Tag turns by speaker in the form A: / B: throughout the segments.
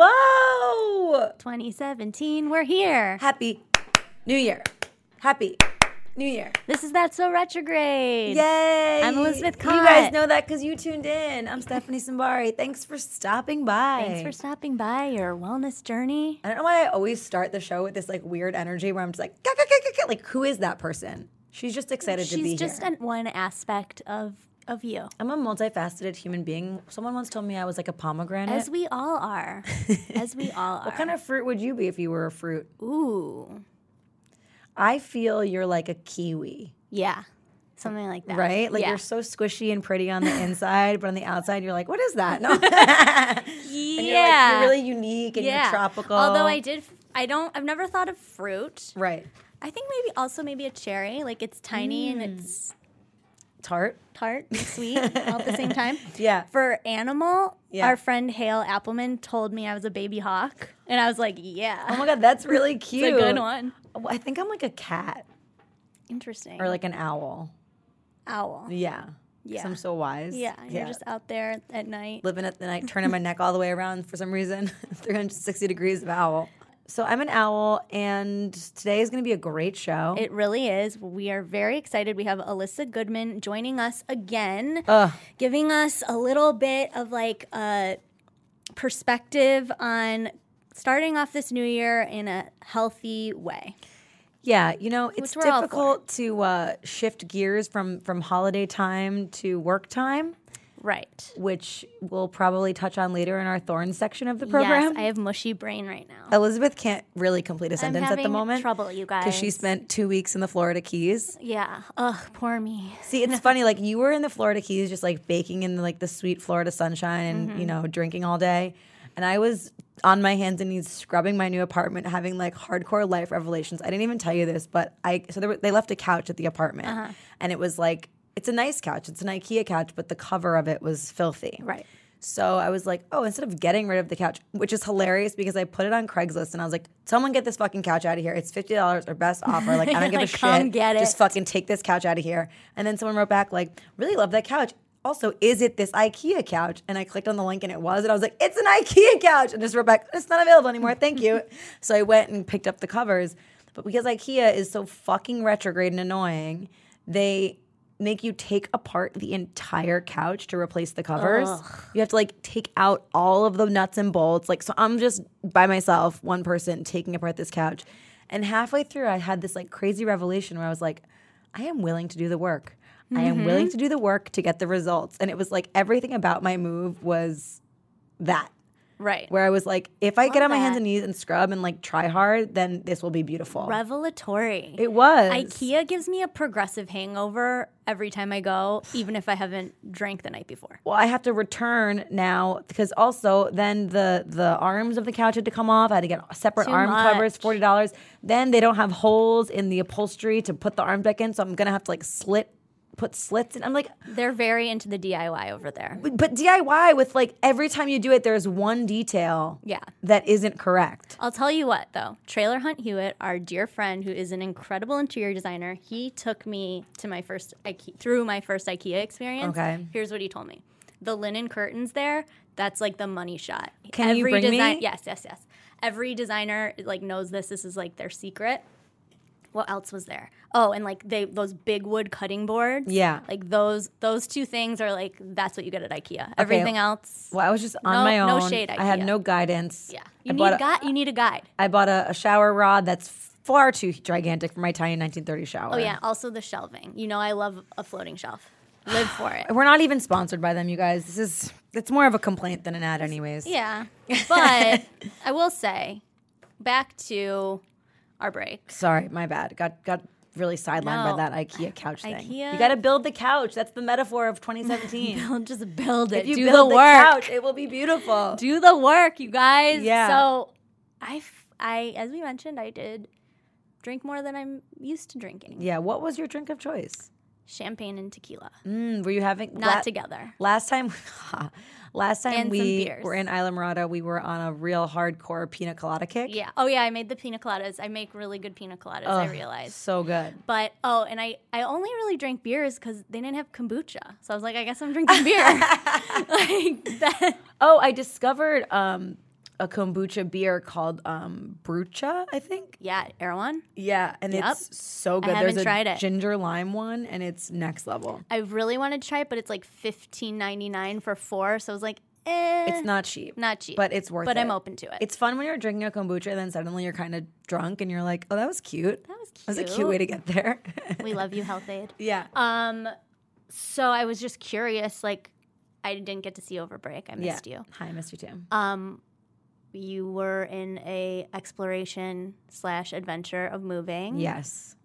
A: Whoa!
B: 2017, we're here.
A: Happy New Year. Happy New Year.
B: This is That So Retrograde.
A: Yay!
B: I'm Elizabeth
A: You guys know that because you tuned in. I'm Stephanie Simbari. Thanks for stopping by.
B: Thanks for stopping by your wellness journey.
A: I don't know why I always start the show with this like weird energy where I'm just like, "Gah, gah, gah, gah, gah." like who is that person? She's just excited to be here.
B: She's just one aspect of of you,
A: I'm a multifaceted human being. Someone once told me I was like a pomegranate.
B: as we all are. as we all are.
A: what kind of fruit would you be if you were a fruit?
B: Ooh,
A: I feel you're like a kiwi.
B: yeah, something like that.
A: Right? Like
B: yeah.
A: you're so squishy and pretty on the inside, but on the outside you're like, what is that? No. and you're, like,
B: yeah,
A: you're really unique and
B: yeah.
A: you're tropical.
B: Although I did, I don't. I've never thought of fruit.
A: Right.
B: I think maybe also maybe a cherry. Like it's tiny
A: Mm.
B: and it's
A: Tart.
B: tart and sweet all at the same time.
A: Yeah.
B: For animal,
A: Yeah.
B: our friend Hale Appleman told me I was a baby hawk, and I was like, "Yeah,
A: Oh my god, that's really cute.
B: it's a good one."
A: Oh, I think I'm like a cat
B: Interesting.
A: or like an owl.
B: owl.
A: yeah
B: Yeah.
A: I'm so wise.
B: Yeah, you're just out there at night.
A: living at the night, turning my neck all the way around for some reason. 360 degrees of owl. So I'm an owl, and today is going to be a great show.
B: It really is. We are very excited. We have Elissa Goodman joining us again,
A: Ugh.
B: giving us a little bit of like a perspective on starting off this new year in a healthy way.
A: Yeah, you know, it's
B: we're all for.
A: difficult to uh, shift gears from from holiday time to work time,
B: Right.
A: which we'll probably touch on later in our thorns section of the program.
B: Yes, I have mushy brain right now.
A: Elizabeth can't really complete a sentence at the moment
B: trouble, you guys.
A: because she spent two weeks in the Florida Keys.
B: Yeah. Ugh, poor me.
A: See, it's funny. Like you were in the Florida Keys, just like baking in like the sweet Florida sunshine and
B: Mm-hmm.
A: you know drinking all day, and I was on my hands and knees scrubbing my new apartment, having like hardcore life revelations. I didn't even tell you this, but I so there were, they left a couch at the apartment,
B: Uh-huh.
A: and it was like it's a nice couch. It's an IKEA couch, but the cover of it was filthy.
B: Right.
A: So I was like, oh, instead of getting rid of the couch, which is hilarious because I put it on Craigslist and I was like, someone get this fucking couch out of here. It's fifty dollars or best offer. Like I don't give a
B: Like, come
A: shit.
B: get
A: Just fucking take this couch out of here. And then someone wrote back like, really love that couch. Also, is it this IKEA couch? And I clicked on the link and it was, and I was like, it's an IKEA couch. And just wrote back, it's not available anymore. Thank you. so I went and picked up the covers. But because IKEA is so fucking retrograde and annoying, they make you take apart the entire couch to replace the covers. You have to like take out all of the nuts and bolts. Like, so I'm just by myself, one person taking apart this couch. And halfway through, I had this like crazy revelation where I was like, I am willing to do the work. I am willing mm-hmm. to do the work to get the results. And it was like everything about my move was that.
B: Right.
A: Where I was like, if I get on my hands and knees and scrub and like try hard, then this will be beautiful.
B: Revelatory.
A: It was.
B: IKEA gives me a progressive hangover every time I go, even if I haven't drank the night before.
A: well, I have to return now because also then the the arms of the couch had to come off. I had to get separate
B: Too
A: arm covers, forty dollars. Then they don't have holes in the upholstery to put the arms back in, so I'm gonna have to like slit, put slits in. I'm like,
B: They're very into the DIY over there.
A: but, but DIY with like every time you do it, there's one detail
B: Yeah.
A: that isn't correct.
B: I'll tell you what, though. Trailer Hunt Hewitt, our dear friend who is an incredible interior designer, he took me to my first IKEA, through my first IKEA experience.
A: Okay.
B: Here's what he told me: the linen curtains there, that's like the money shot.
A: Can you bring me?
B: Yes, yes, yes. Every designer like knows this. This is like their secret. What else was there? Oh, and like they those big wood cutting boards.
A: Yeah.
B: Like those those two things are like that's what you get at IKEA. Everything else.
A: Well, I was just on
B: No-
A: my
B: no
A: own.
B: shade,
A: I had no guidance.
B: Yeah. You
A: bought
B: need
A: a-
B: guide. You need a guide.
A: I bought a, a shower rod that's far too gigantic for my tiny 1930 shower.
B: Oh yeah, also the shelving. You know I love a floating shelf. Live for it.
A: We're not even sponsored by them, you guys. This is it's more of a complaint than an ad, anyways.
B: Yeah. But I will say, back to our break.
A: Sorry, my bad. Got got really sidelined
B: No.
A: by that IKEA couch thing.
B: IKEA-
A: You got to build the couch. That's the metaphor of 2017.
B: Don't just build it.
A: if you
B: Do
A: build
B: the work.
A: couch, it will be beautiful.
B: Do the work, you guys.
A: Yeah.
B: So I, I as we mentioned, I did drink more than I'm used to drinking.
A: yeah. What was your drink of choice?
B: Champagne and tequila,
A: Mm, were you having
B: not
A: la-
B: together.
A: Last time, last time
B: And
A: we were in Islamorada, we were on a real hardcore pina colada kick.
B: Yeah. Oh yeah, I made the pina coladas. I make really good pina coladas. I
A: Ugh,
B: realized.
A: so good.
B: But oh, and I I only really drank beers because they didn't have kombucha. So I was like, I guess I'm drinking beer. like that.
A: Oh, I discovered um, a kombucha beer called um, Brucha, I think.
B: Yeah, Erewhon.
A: Yeah, and
B: Yep.
A: it's so good.
B: I haven't
A: There's a
B: tried it.
A: ginger lime one, and it's next level.
B: I really wanted to try it, but it's like fifteen ninety nine for four. So I was like, eh,
A: It's not cheap,
B: not cheap,
A: but it's worth it.
B: but
A: it.
B: I'm open to it.
A: It's fun when you're drinking a kombucha, and then suddenly you're kind of drunk, and you're like, "Oh, that was cute.
B: that was cute.
A: That was a cute way to get there."
B: we love you, Health-Ade.
A: yeah.
B: Um, so I was just curious. Like, I didn't get to see over break. I
A: yeah.
B: missed you.
A: Hi, I missed you too.
B: Um, you were in a exploration slash adventure of moving.
A: Yes.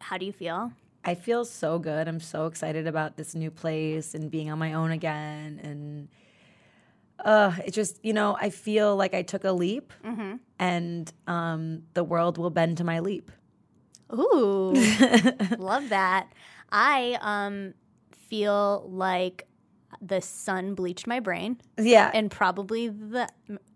B: How do you feel?
A: I feel so good. I'm so excited about this new place and being on my own again. And uh, it just, you know, I feel like I took a leap
B: Mm-hmm.
A: and um, the world will bend to my leap.
B: Ooh, love that. I um feel like the sun bleached my brain,
A: Yeah.
B: and probably the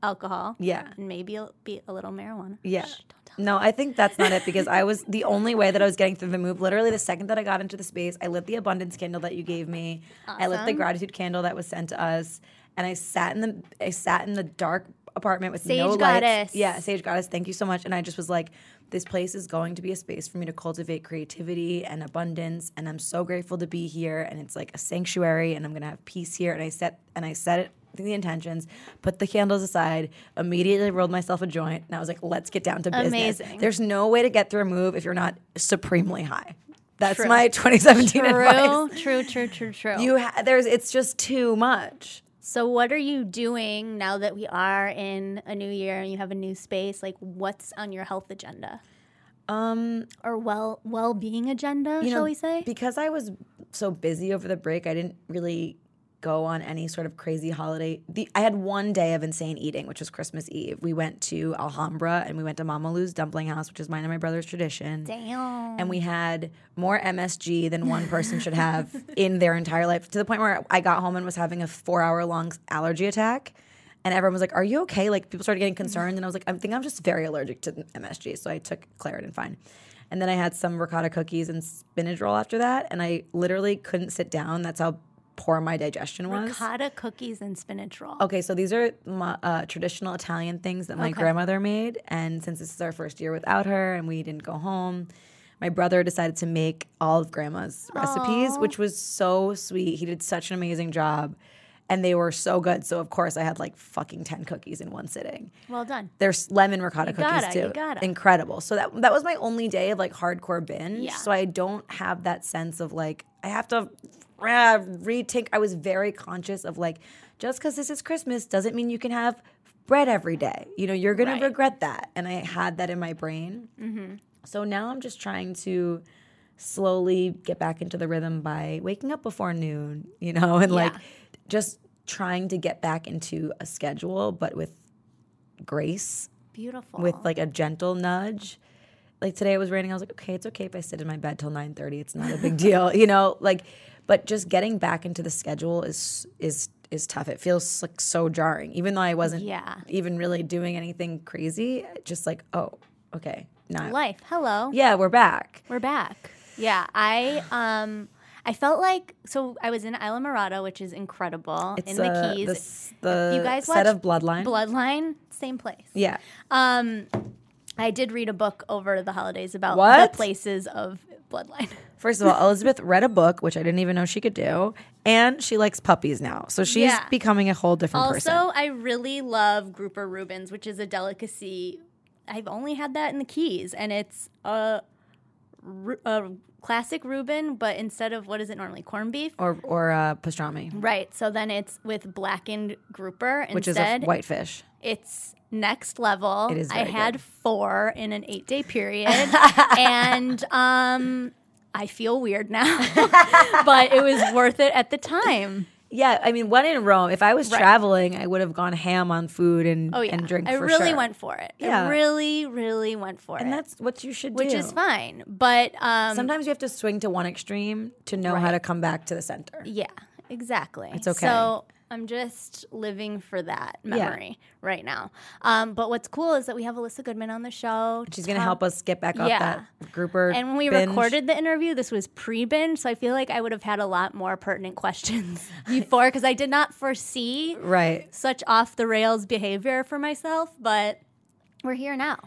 B: alcohol,
A: yeah.
B: and maybe a, be a little marijuana.
A: Yeah.
B: Shh, don't tell.
A: No, I think that's not it because I was the only way that I was getting through the move. Literally, the second that I got into the space, I lit the abundance candle that you gave me. Awesome. I lit the gratitude candle that was sent to us, and I sat in the I sat in the dark apartment with
B: Sage
A: no lights.
B: goddess.
A: Yeah, sage goddess. Thank you so much. And I just was like, this place is going to be a space for me to cultivate creativity and abundance, and I'm so grateful to be here. And it's like a sanctuary, and I'm gonna have peace here. And I set and I set it the intentions, put the candles aside, immediately rolled myself a joint, and I was like, let's get down to business.
B: Amazing.
A: There's no way to get through a move if you're not supremely high. That's
B: True.
A: my 2017 advice.
B: True, true, true, true, true.
A: You ha- there's it's just too much.
B: So, what are you doing now that we are in a new year and you have a new space? Like, what's on your health agenda
A: Um,
B: or well well being agenda?
A: you
B: shall
A: know,
B: we say?
A: because I was so busy over the break, I didn't really go on any sort of crazy holiday. The, I had one day of insane eating, which was Christmas Eve. We went to Alhambra and we went to Mama Lu's Dumpling House, which is mine and my brother's tradition.
B: Damn.
A: and we had more MSG than one person should have in their entire life to the point where I got home and was having a four hour long allergy attack. And everyone was like, Are you okay? Like, people started getting concerned. And I was like, I think I'm just very allergic to MSG. So I took Claritin fine. And then I had some ricotta cookies and spinach roll after that. And I literally couldn't sit down. That's how poor my digestion was.
B: Ricotta cookies and spinach roll.
A: Okay, so these are my, uh, traditional Italian things that my
B: Okay.
A: grandmother made, and since this is our first year without her, and we didn't go home, my brother decided to make all of Grandma's recipes, which was so sweet. He did such an amazing job, and they were so good. So of course, I had like fucking ten cookies in one sitting.
B: Well done.
A: There's lemon ricotta cookies
B: gotta,
A: too.
B: you gotta.
A: Incredible. So that that was my only day of like hardcore binge.
B: Yeah.
A: So I don't have that sense of like I have to uh, rethink. I was very conscious of like just because this is Christmas doesn't mean you can have bread every day. You know, you're gonna
B: Right.
A: regret that. And I had that in my brain. Hmm. So now I'm just trying to slowly get back into the rhythm by waking up before noon, you know, and like
B: Yeah.
A: Just trying to get back into a schedule, but with grace,
B: Beautiful.
A: with like a gentle nudge. Like today it was raining. I was like, okay, it's okay if I sit in my bed till nine thirty. It's not a big deal, you know. Like, but just getting back into the schedule is is is tough. It feels like so jarring, even though I wasn't
B: Yeah.
A: even really doing anything crazy. Just like, oh, okay, now,
B: life. Hello.
A: yeah, we're back.
B: We're back. Yeah, I um I felt like so I was in Islamorada, which is incredible
A: It's
B: in the
A: uh,
B: Keys.
A: the, the
B: you guys
A: set of Bloodline.
B: Bloodline, same place.
A: yeah,
B: Um I did read a book over the holidays about
A: What?
B: the places of Bloodline.
A: First of all, Elizabeth read a book, which I didn't even know she could do, and she likes puppies now. So she's
B: Yeah.
A: becoming a whole different
B: Also,
A: person.
B: Also, I really love grouper Reubens, which is a delicacy. I've only had that in the Keys, and it's a, a classic Reuben, but instead of what is it normally, corned beef?
A: Or or uh, pastrami,
B: Right. So then it's with blackened grouper
A: which
B: instead.
A: is a whitefish.
B: It's next level.
A: It is
B: I had
A: good.
B: four in an eight day period, and um, I feel weird now, but it was worth it at the time.
A: Yeah, I mean, when in Rome, if I was
B: Right.
A: traveling, I would have gone ham on food and
B: Oh yeah,
A: and drink.
B: I really
A: sure.
B: went for it.
A: Yeah.
B: I really, really went for
A: and
B: it, And
A: that's what you should
B: which
A: do.
B: Which is fine. But um,
A: Sometimes you have to swing to one extreme to know how to come back to the center.
B: yeah, exactly.
A: It's okay.
B: So I'm just living for that memory right now. Um, but what's cool is that we have Elissa Goodman on the show.
A: She's gonna help us get back off
B: Yeah.
A: that grouper.
B: And when we
A: binge.
B: recorded the interview, this was pre binge, so I feel like I would have had a lot more pertinent questions before because I did not foresee
A: right,
B: such off the rails behavior for myself, but we're here now.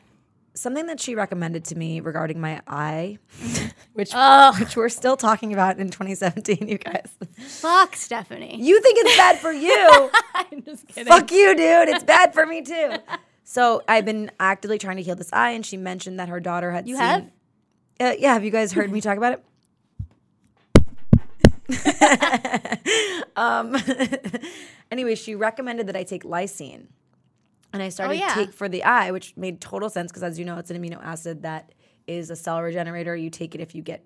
A: Something that she recommended to me regarding my eye, which
B: Oh,
A: which we're still talking about in 2017, you guys.
B: fuck, Stephanie.
A: You think it's bad for you?
B: I'm just kidding.
A: Fuck you, dude. It's bad for me too. So I've been actively trying to heal this eye, and she mentioned that her daughter had
B: You
A: seen.
B: have?
A: Uh, yeah, have you guys heard me talk about it? um, anyway, she recommended that I take lysine, and I started
B: yeah.
A: take for the eye, which made total sense because, as you know, it's an amino acid that is a cell regenerator. You take it if you get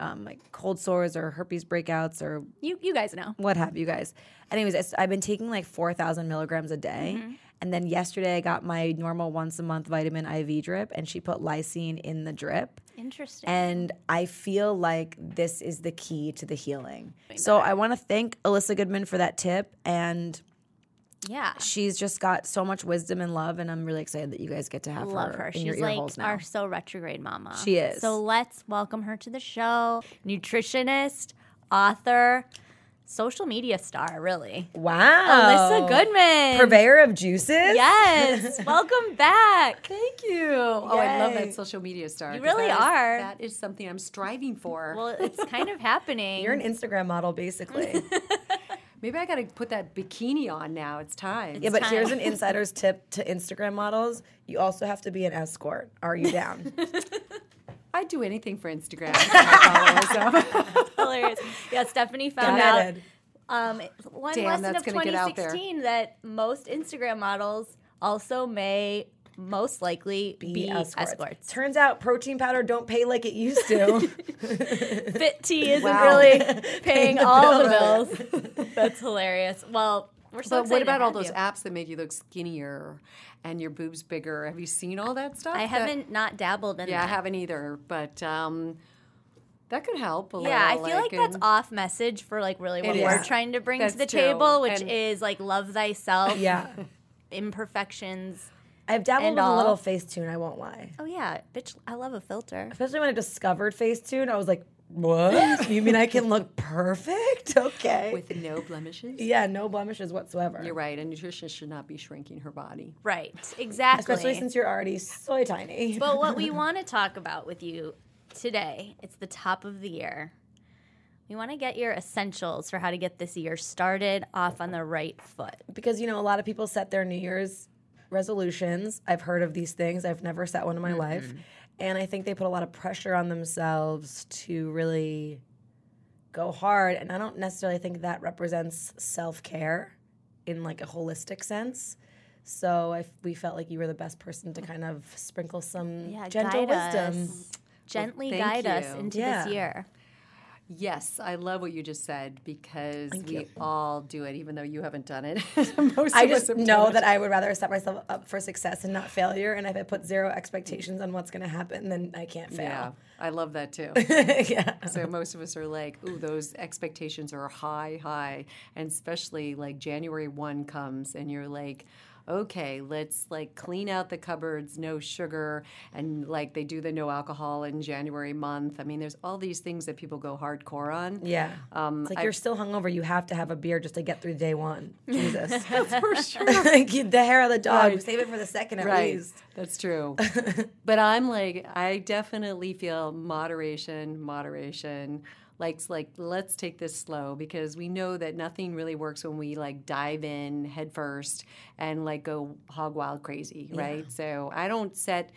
A: um, like cold sores or herpes breakouts or
B: You, you guys know.
A: what have you guys. Anyways, it's- I've been taking like 4,000 milligrams a day.
B: Mm-hmm.
A: And then yesterday I got my normal once a month vitamin IV drip and she put lysine in the drip.
B: Interesting.
A: And I feel like this is the key to the healing. So I want to thank Elissa Goodman for that tip. And
B: yeah.
A: she's just got so much wisdom and love. And I'm really excited that you guys get to have
B: Love
A: her,
B: her.
A: in
B: She's
A: your ear
B: like
A: holes now.
B: our so retrograde mama.
A: She is.
B: So let's welcome her to the show. Nutritionist, author, social media star, really.
A: wow.
B: Elissa Goodman.
A: Purveyor of juices?
B: Yes. welcome back.
C: Thank you. Oh, I love that social media star.
B: You
C: 'cause
B: really
C: that is-
B: are.
C: that is something I'm striving for.
B: Well, it's kind of happening.
A: You're an Instagram model, basically.
C: Maybe I got to put that bikini on now. It's time.
A: Yeah, but
B: time.
A: here's an insider's tip to Instagram models. You also have to be an escort. Are you down?
C: I'd do anything for Instagram. followers up.
B: hilarious. Yeah, Stephanie found out um, one
C: Damn,
B: lesson
C: that's
B: of
C: gonna get out there.
B: 2016 that most Instagram models also may most likely be, escorts.
A: Turns out protein powder don't pay like it used to.
B: Fit tea isn't
C: Wow.
B: really paying
A: the
B: all the
A: bills.
B: bills. That's hilarious. Well, we're so
C: but
B: excited
C: what
B: to
C: about all those
B: you.
C: apps that make you look skinnier and your boobs bigger? Have you seen all that stuff?
B: I
C: That-
B: haven't not dabbled in that.
C: yeah, I haven't either. But um, that could help. A little.
B: Yeah, I feel like that's off message for like really what we're
A: is.
B: trying to bring to the
C: true.
B: table, which
C: And-
B: is like love thyself,
A: yeah.
B: imperfections.
A: I've dabbled
B: And
A: with a
B: all.
A: little Facetune, I won't lie.
B: Oh yeah, bitch, I love a filter.
A: Especially when I discovered Facetune, I was like, what? you mean I can look perfect? Okay.
C: with no blemishes.
A: yeah, no blemishes whatsoever.
C: You're right. A nutritionist should not be shrinking her body.
B: Right, exactly.
A: Especially since you're already so tiny.
B: but what we want to talk about with you today, it's the top of the year. We want to get your essentials for how to get this year started off on the right foot.
A: because you know a lot of people set their new year's resolutions. I've heard of these things. I've never set one in my life. Mm-hmm. And i think they put a lot of pressure on themselves to really go hard. And i don't necessarily think that represents self-care in like a holistic sense. So I f- we felt like you were the best person to kind of sprinkle some
B: Yeah,
A: gentle wisdom.
B: us. Gently
C: thank
B: guide us into
A: Yeah.
B: this year.
C: Yes, I love what you just said because we
A: you.
C: all do it, even though you haven't done it. Most
A: I
C: of us
A: just
C: have
A: know that. I would rather set myself up for success and not failure. And if I put zero expectations on what's going to happen, then I can't fail. Yeah.
C: I love that too.
A: Yeah.
C: so most of us are like, ooh, those expectations are high, high. And especially like January 1 comes and you're like, okay, let's like clean out the cupboards, no sugar. And like they do the no alcohol in January month. I mean, there's all these things that people go hardcore on.
A: Yeah.
C: Um,
A: it's like
C: I-
A: you're still hungover. You have to have a beer just to get through day one. Jesus.
C: That's For sure.
A: like the hair of the dog.
C: Right.
A: Save it for the second at
C: right.
A: least.
C: That's true. but I'm like, I definitely feel moderation, moderation. Like, like let's take this slow because we know that nothing really works when we like dive in head first and like go hog wild crazy, right? So I don't set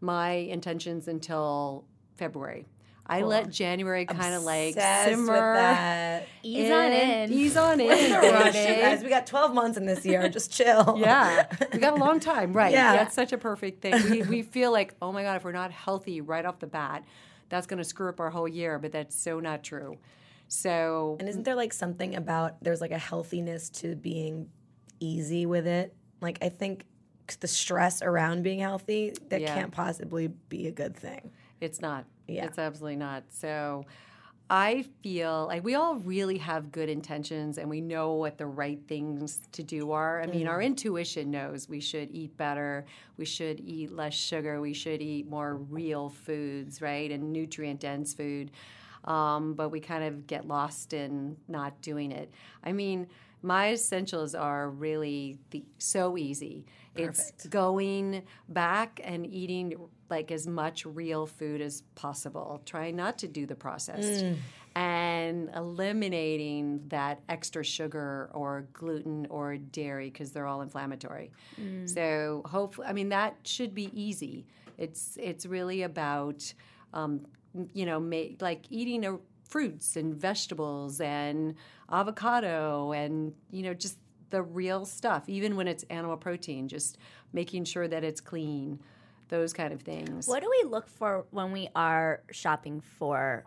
C: my intentions until February. I let January kind of like
A: Obsessed with
C: simmer.
A: that.
B: Ease on in.
C: Ease on in.
A: What's the rush,
C: baby.
A: guys? We got 12 months in this year. Just chill.
C: Yeah, we got a long time, right?
A: Yeah.
C: that's such a perfect thing. We, we feel like, oh my god, if we're not healthy right off the bat, that's going to screw up our whole year. But that's so not true. So
A: And isn't mm. there like something about there's like a healthiness to being easy with it? Like I think the stress around being healthy that
C: Yeah.
A: can't possibly be a good thing.
C: it's not.
A: Yeah.
C: It's absolutely not. So I feel like we all really have good intentions and we know what the right things to do are. I mean, our intuition knows we should eat better, we should eat less sugar, we should eat more real foods, right? And nutrient dense food. Um, but we kind of get lost in not doing it. I mean, my essentials are really the, so easy. Perfect. It's going back and eating like as much real food as possible. Trying not to do the processed. And eliminating that extra sugar or gluten or dairy because they're all inflammatory. So hopefully, I mean that should be easy. It's it's really about um, you know ma- like eating a fruits and vegetables and avocado and you know just the real stuff even when it's animal protein just making sure that it's clean those kind of things
B: What do we look for when we are shopping for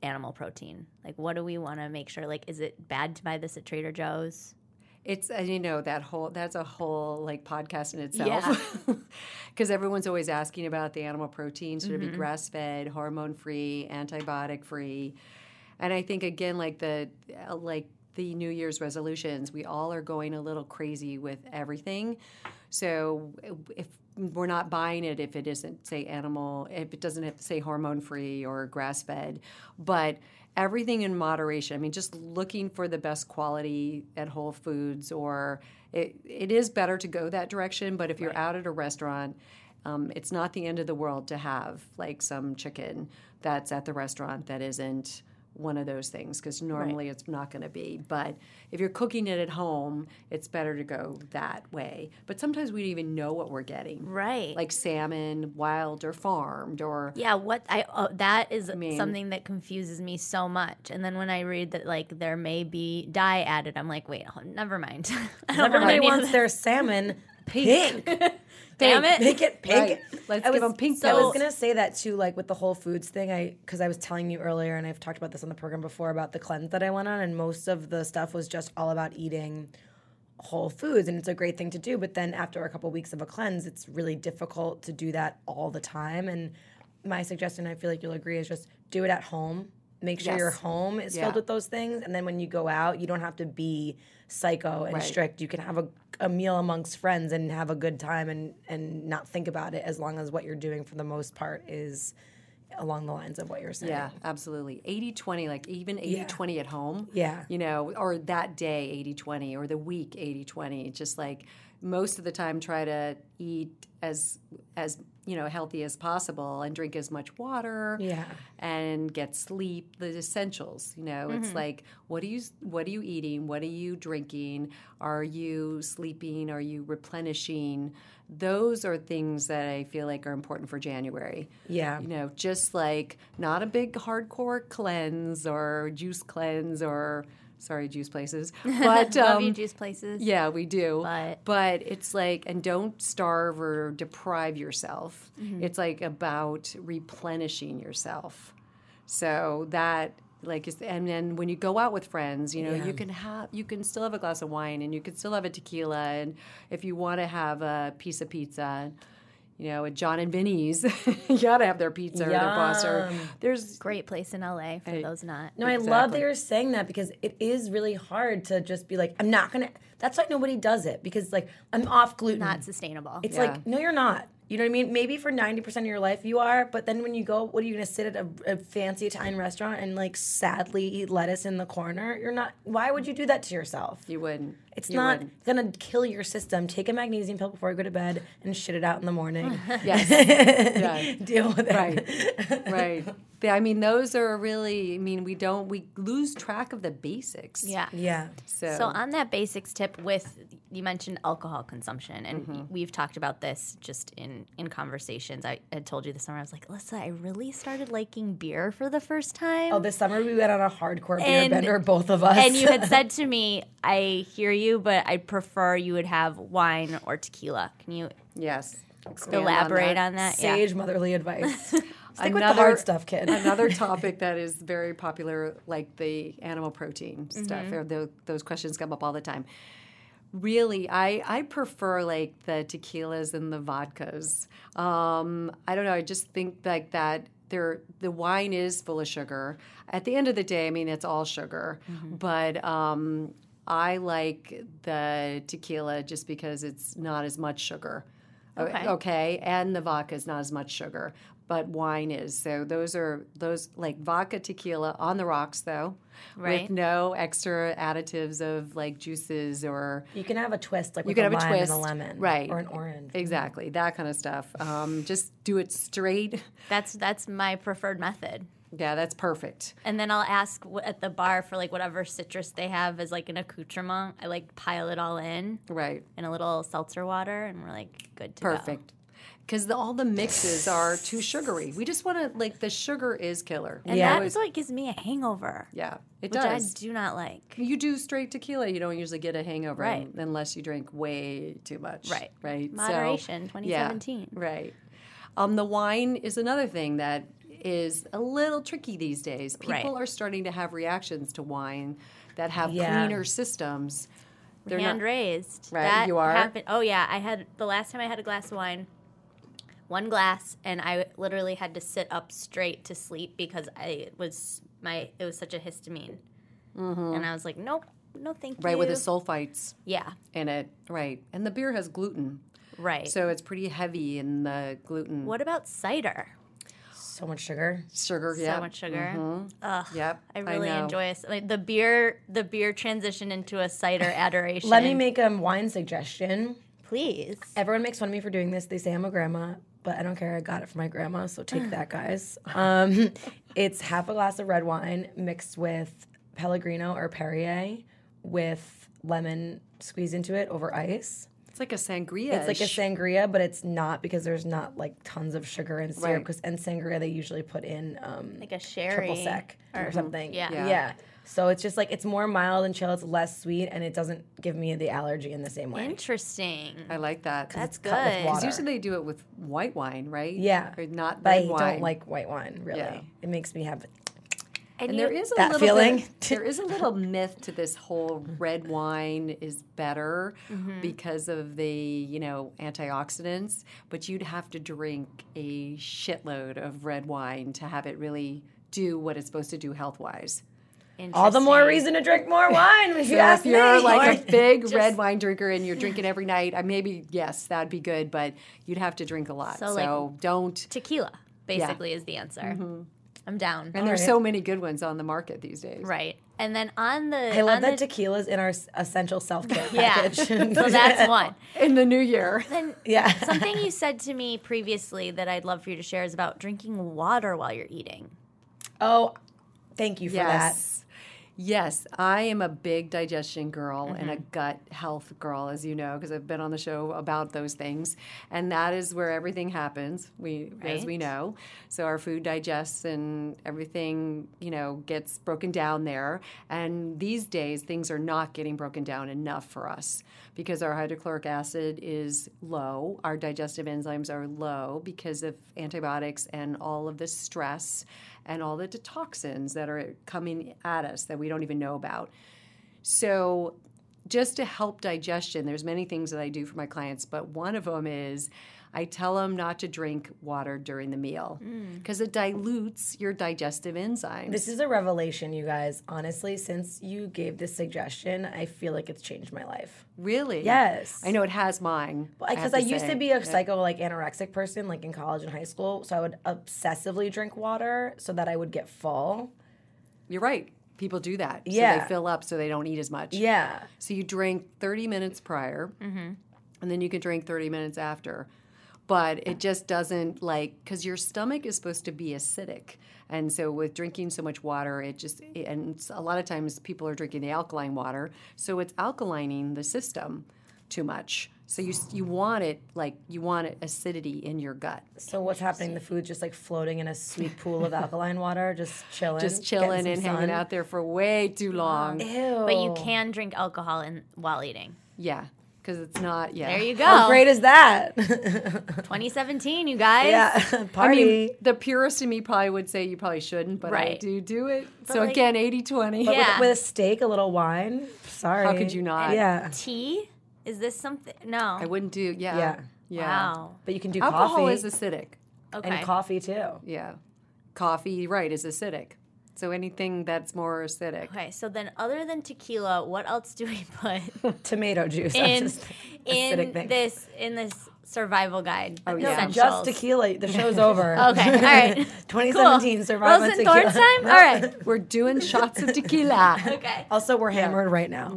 B: animal protein? Like, what do we want to make sure? Like, is it bad to buy this at Trader Joe's?
C: It's you know that whole that's a whole like podcast in itself because everyone's always asking about the animal protein should it be grass fed, hormone free, antibiotic free, and I think again like the uh, like the New Year's resolutions, we all are going a little crazy with everything. So if we're not buying it if it isn't say animal, if it doesn't have to say hormone free or grass fed, but everything in moderation. I mean, just looking for the best quality at Whole Foods, or it, it is better to go that direction. But if you're out at a restaurant, um, it's not the end of the world to have like some chicken that's at the restaurant that isn't one of those things because normally it's not going to be. But if you're cooking it at home, it's better to go that way. But sometimes we don't even know what we're getting.
B: Right.
C: Like salmon, wild or farmed, or
B: Yeah, what I oh, that is
C: mean-
B: something that confuses me so much. And then when I read that like there may be dye added, I'm like, wait, oh, never mind. I don't want
A: Everybody wants their salmon pink.
B: Damn it.
A: Make it pink.
C: Right. Let's
A: I
C: give
A: was-
C: 'em pink
A: I was gonna say that too, like with the Whole Foods thing. I because I was telling you earlier, and I've talked about this on the program before about the cleanse that I went on, and most of the stuff was just all about eating whole foods, and it's a great thing to do. But then after a couple weeks of a cleanse, it's really difficult to do that all the time. And my suggestion, I feel like you'll agree, is just do it at home. Make sure your home is
C: Yeah.
A: filled with those things, and then when you go out, you don't have to be psycho and
C: Right.
A: strict. You can have a, a meal amongst friends and have a good time and and not think about it as long as what you're doing for the most part is along the lines of what you're saying.
C: Yeah, absolutely. 80 20, like even 80 20 at home.
A: Yeah.
C: You know, or that day 80 20, or the week 80 20. Just like most of the time, try to eat as, as, you know, healthy as possible and drink as much water.
A: Yeah.
C: And get sleep, the essentials. You know, it's mm-hmm. like, what are you, what are you eating? What are you drinking? Are you sleeping? Are you replenishing? Those are things that I feel like are important for January
A: Yeah.
C: you know, just like not a big hardcore cleanse or juice cleanse or sorry, juice places, but
B: Love
C: um,
B: you, juice places.
C: yeah, we do.
B: But-
C: but it's like, and don't starve or deprive yourself.
B: Mm-hmm.
C: It's like about replenishing yourself. So that like is and then when you go out with friends you know
A: Yeah.
C: you can have you can still have a glass of wine and you can still have a tequila and if you want to have a piece of pizza you know at Jon and Vinny's you gotta have their pizza or their bus or there's
B: Great place in LA for those not.
A: No, I love that you're saying that because it is really hard to just be like, I'm not gonna. That's why nobody does it because like I'm off gluten.
B: Not sustainable.
A: It's
C: Yeah.
A: like, no, you're not. You know what I mean? Maybe for 90% of your life you are, but then when you go, what are you going to sit at a, a fancy Italian restaurant and like sadly eat lettuce in the corner? You're not, why would you do that to yourself?
C: you wouldn't
A: It's
C: You
A: not
C: wouldn't.
A: going to kill your system. Take a magnesium pill before you go to bed and shit it out in the morning.
C: yes yeah
A: Deal with it.
C: right right Yeah, i mean those are really i mean we don't we lose track of the basics
B: yeah.
A: Yeah.
C: so,
B: So on that basics tip with you mentioned alcohol consumption and
C: Mm-hmm.
B: we've talked about this just in in conversations. I had told you this summer I was like, "Elissa, I really started liking beer for the first time."
A: Oh, this summer we went on a hardcore beer
B: And-
A: bender, both of us.
B: and you had said to me, "I hear you, but I prefer you would have wine or tequila." Can you
C: yes Expand
B: elaborate
C: that.
B: on that? Yeah.
A: sage motherly advice. Stick with the
C: Another-
A: hard stuff, kid.
C: Another topic that is very popular, like the animal protein stuff,
B: Mm-hmm.
C: or the, those questions come up all the time. Really, I I prefer like the tequilas and the vodkas. Um, I don't know. I just think like that. There, the wine is full of sugar. At the end of the day, I mean, it's all sugar. But um, I like the tequila just because it's not as much sugar.
B: Okay.
C: Okay, and the vodka is not as much sugar, but wine is. So those are those like vodka tequila on the rocks though,
B: Right.
C: with no extra additives of like juices or
A: You can have a twist, like
C: You
A: with
C: can
A: a
C: have a twist,
A: and a lemon,
C: right.
A: or an orange.
C: exactly that kind of stuff. Um, just do it straight.
B: That's that's my preferred method.
C: Yeah, that's perfect.
B: And then I'll ask at the bar for like whatever citrus they have as like an accoutrement. I like pile it all in
C: Right,
B: in a little seltzer water, and we're like good to go.
C: perfect. Because all the mixes are too sugary. We just want to like the sugar is killer.
B: And
A: Yeah.
B: that's what gives me a hangover,
C: yeah, it
B: which
C: does.
B: I do not like.
C: You do straight tequila, you don't usually get a hangover
B: Right.
C: unless you drink way too much.
B: Right.
C: Right. So,
B: Moderation,
C: yeah,
B: 2017.
C: right. Um, the wine is another thing that is a little tricky these days. People
B: Right.
C: are starting to have reactions to wine that have
A: Yeah.
C: cleaner systems. They're
B: Hand
C: not
B: raised.
C: Right,
B: That
C: you are?
B: Happened. Oh yeah, I had the last time I had a glass of wine, one glass, and I literally had to sit up straight to sleep because I was my it was such a histamine, and I was like, nope, no, thank
C: Mm-hmm. right with the sulfites
B: yeah,
C: in it. Right. And the beer has gluten.
B: right.
C: So it's pretty heavy in the gluten.
B: what about cider?
A: So much sugar.
C: Sugar, yeah.
B: So much sugar. Ugh.
C: Yep.
B: I really
C: know.
B: enjoy it. Like the beer, the beer transition into a cider adoration.
A: Let me make a wine suggestion.
B: please.
A: Everyone makes fun of me for doing this. They say I'm a grandma, but I don't care. I got it from my grandma, so take that, guys. Um, it's half a glass of red wine mixed with Pellegrino or Perrier with lemon squeezed into it over ice.
C: It's like a sangria.
A: It's like a sangria, but it's not because there's not like tons of sugar and syrup.
C: Right.
A: Because and sangria they usually put in um,
B: Like a sherry.
A: triple sec or something.
B: Yeah.
C: Yeah.
A: yeah. So it's just like it's more mild and chill. It's less sweet, and it doesn't give me the allergy in the same way.
B: Interesting.
C: I like that.
B: That's
A: cut
B: good.
C: Because usually they do it with white wine, right?
A: Yeah,
C: Or not
A: but I
C: wine.
A: don't like white wine. Really,
C: Yeah.
A: it makes me have.
B: And,
C: And
B: you,
C: there is a
A: That
C: little
A: feeling.
C: Bit, there is a little myth to this whole red wine is better
B: Mm-hmm.
C: because of the you know antioxidants, but you'd have to drink a shitload of red wine to have it really do what it's supposed to do health wise.
A: All the more reason to drink more wine. If you
C: So
A: ask
C: if you're
A: me.
C: like a big red wine drinker and you're drinking every night, I maybe yes, that'd be good, but you'd have to drink a lot.
B: So,
C: So,
B: like-
C: don't.
B: Tequila, basically, is the answer. I'm down.
C: And there's so many good ones on the market these days.
B: right. And then on the
A: I love that
B: the,
A: tequila's in our essential self care
B: yeah.
A: package.
B: so that's one.
C: In the new year.
B: Then
A: Yeah.
B: something you said to me previously that I'd love for you to share is about drinking water while you're eating.
A: oh, thank you for that.
C: Yes. I am a big digestion girl and
B: Mm-hmm.
C: a gut health girl, as you know, because I've been on the show about those things. And that is where everything happens, we as we know. So our food digests and everything, you know, gets broken down there. And these days things are not getting broken down enough for us because our hydrochloric acid is low, our digestive enzymes are low because of antibiotics and all of the stress and all the toxins that are coming at us that we don't even know about. So, just to help digestion, there's many things that I do for my clients, but one of them is I tell them not to drink water during the meal mm. because it dilutes your digestive enzymes.
A: This is a revelation, you guys. Honestly, since you gave this suggestion, I feel like it's changed my life.
C: really
A: Yes.
C: I know it has mine
A: Because
C: have
A: I,
C: to
A: used
C: say.
A: to be a psycho like anorexic person, like in college and high school. So I would obsessively drink water so that I would get full.
C: You're right. People do that. So
A: Yeah.
C: they fill up so they don't eat as much.
A: Yeah.
C: So you drink 30 minutes prior, mm-hmm. and then you can drink 30 minutes after. But it just doesn't like, because your stomach is supposed to be acidic. And so with drinking so much water, it just, and it's- a lot of times people are drinking the alkaline water. So it's alkalining the system too much. So you, you want it, like, you want it acidity in your gut.
A: So what's happening? The food's just like floating in a sweet pool of alkaline water, just chilling,
C: Just chilling
A: some
C: and hanging out there for way too long.
A: Ew.
B: But you can drink alcohol in, while eating.
C: Yeah. Because it's not, yeah.
B: There you go.
A: How great is that?
B: 2017, you guys.
A: yeah,
C: I
A: party.
C: mean, the purist in me probably would say you probably shouldn't, but I do do it. so
B: like-
C: again, 80 20.
A: But with-
B: Yeah.
A: with, a steak, a little wine. Sorry.
C: How could you not?
A: Yeah.
B: Tea. Is this something? No.
C: I wouldn't do. Yeah.
A: Yeah.
C: Yeah.
B: Wow.
A: But you can do
C: Alcohol
A: coffee
C: is acidic.
B: Okay.
A: and coffee too.
C: Yeah. Coffee, right, is acidic. So anything that's more acidic.
B: Okay, so then other than tequila, what else do we put
A: Tomato juice. That's
B: in
A: just
B: in this in this survival guide?
C: Oh,
A: No,
C: yeah.
B: Essentials?
A: just tequila. The show's over.
B: Okay, all right.
A: 2017
B: Cool.
A: survival
B: Rose and
A: tequila.
B: Thorns time? All right.
C: We're doing shots of tequila.
B: Okay.
A: Also, we're hammered right now.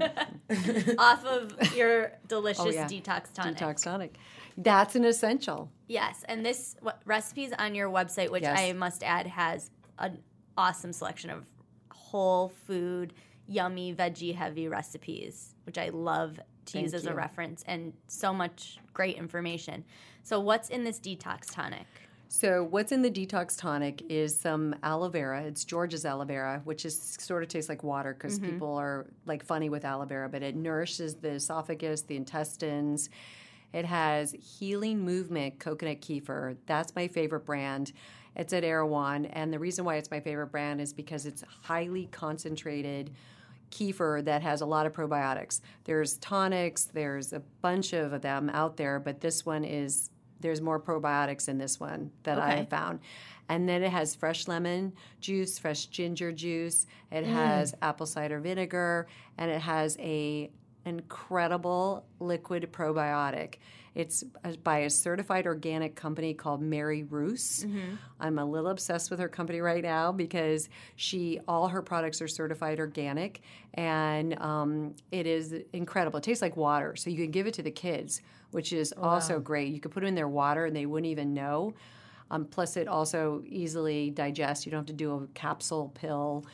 B: Off of your delicious
C: Oh, yeah.
B: detox tonic.
C: Detox tonic. That's an essential.
B: Yes, and this what, recipes on your website, which
C: Yes.
B: I must add has an awesome selection of whole food, yummy, veggie heavy recipes, which I love to use
C: Thank
B: as a reference, and so much great information. So, what's in this detox tonic?
C: So what's in the detox tonic is some aloe vera. It's George's aloe vera, which is sort of tastes like water because mm-hmm. people are like funny with aloe vera, but it nourishes the esophagus, the intestines. It has healing movement coconut kefir. That's my favorite brand. It's at Erewhon, and the reason why it's my favorite brand is because it's highly concentrated kefir that has a lot of probiotics. There's tonics, there's a bunch of them out there, but this one is there's more probiotics in this one that I have found. And then it has fresh lemon juice, fresh ginger juice, it mm. has apple cider vinegar, and it has a incredible liquid probiotic. It's by a certified organic company called MaryRuth's. I'm a little obsessed with her company right now because she all her products are certified organic, and um, it is incredible. It tastes like water, so you can give it to the kids, which is also great. You could put it in their water and they wouldn't even know. Um, plus, it also easily digests. You don't have to do a capsule pill,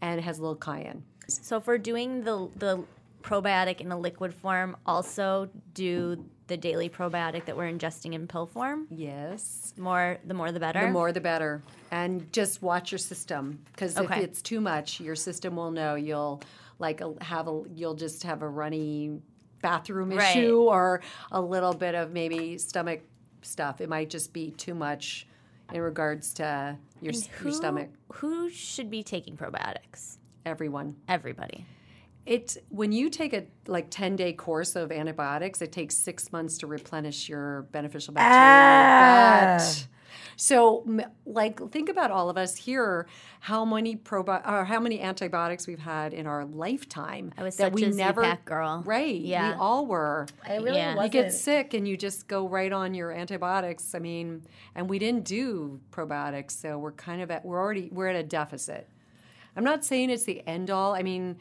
C: and it has a little cayenne.
B: So, for doing the the probiotic in a liquid form, also do the daily probiotic that we're ingesting in pill form.
C: Yes.
B: More, the more the better.
C: The more the better. And just watch your system because
B: Okay.
C: if it's too much, your system will know. You'll like have a you'll just have a runny bathroom
B: Right.
C: issue or a little bit of maybe stomach stuff. It might just be too much in regards to your,
B: who,
C: your stomach.
B: Who should be taking probiotics?
C: Everyone.
B: Everybody.
C: It's when you take a like 10 day course of antibiotics, it takes six months to replenish your beneficial bacteria ah. in your gut. So, like, think about all of us here. How many probi- or how many antibiotics we've had in our lifetime
B: I was
C: that
B: such
C: we
B: a
C: never
B: Z-Pak girl.
C: Right?
B: Yeah.
C: we all were.
A: I really
B: Yeah. You
C: You
A: wasn't.
C: get sick and you just go right on your antibiotics. I mean, and we didn't do probiotics, so we're kind of at we're already we're at a deficit. I'm not saying it's the end all. I mean,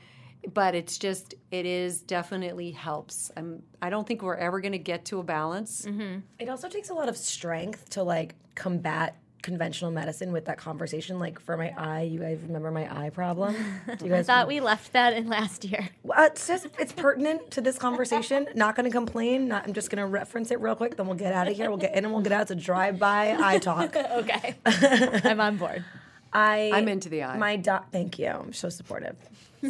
C: but it's just it is definitely helps. I'm I don't think we're ever going to get to a balance.
A: It also takes a lot of strength to like combat conventional medicine with that conversation. Like for my eye, you guys remember my eye problem? Do you guys
B: Thought we left that in last year.
A: Uh, it's just it's pertinent to this conversation. Not going to complain. Not, I'm just going to reference it real quick. Then we'll get out of here. We'll get in and we'll get out. It's a drive-by eye talk.
B: okay. I'm on board.
A: I
C: I'm into the eye.
A: My doc. Thank you. I'm so supportive.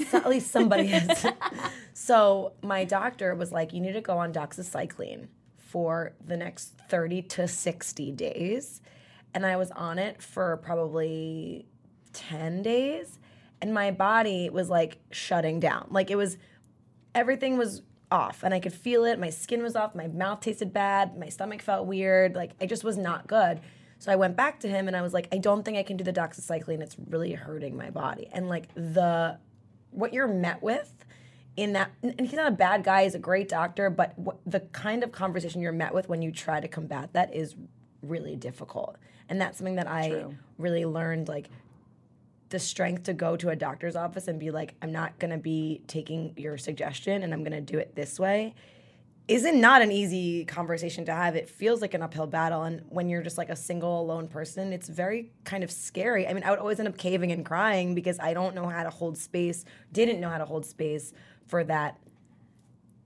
A: So, at least somebody is. so my doctor was like, you need to go on doxycycline for the next 30 to 60 days, and I was on it for probably 10 days, and my body was like shutting down. Like it was everything was off and I could feel it. My skin was off, my mouth tasted bad, my stomach felt weird. Like I just was not good. So I went back to him and I was like, I don't think I can do the doxycycline. It's really hurting my body. And like the what you're met with in that and he's not a bad guy, he's a great doctor, but what, the kind of conversation you're met with when you try to combat that is really difficult. And that's something that I
C: True.
A: really learned like the strength to go to a doctor's office and be like, I'm not gonna be taking your suggestion and I'm gonna do it this way isn't not an easy conversation to have. It feels like an uphill battle. And when you're just like a single alone person, it's very kind of scary. I mean, I would always end up caving and crying because I don't know how to hold space, didn't know how to hold space for that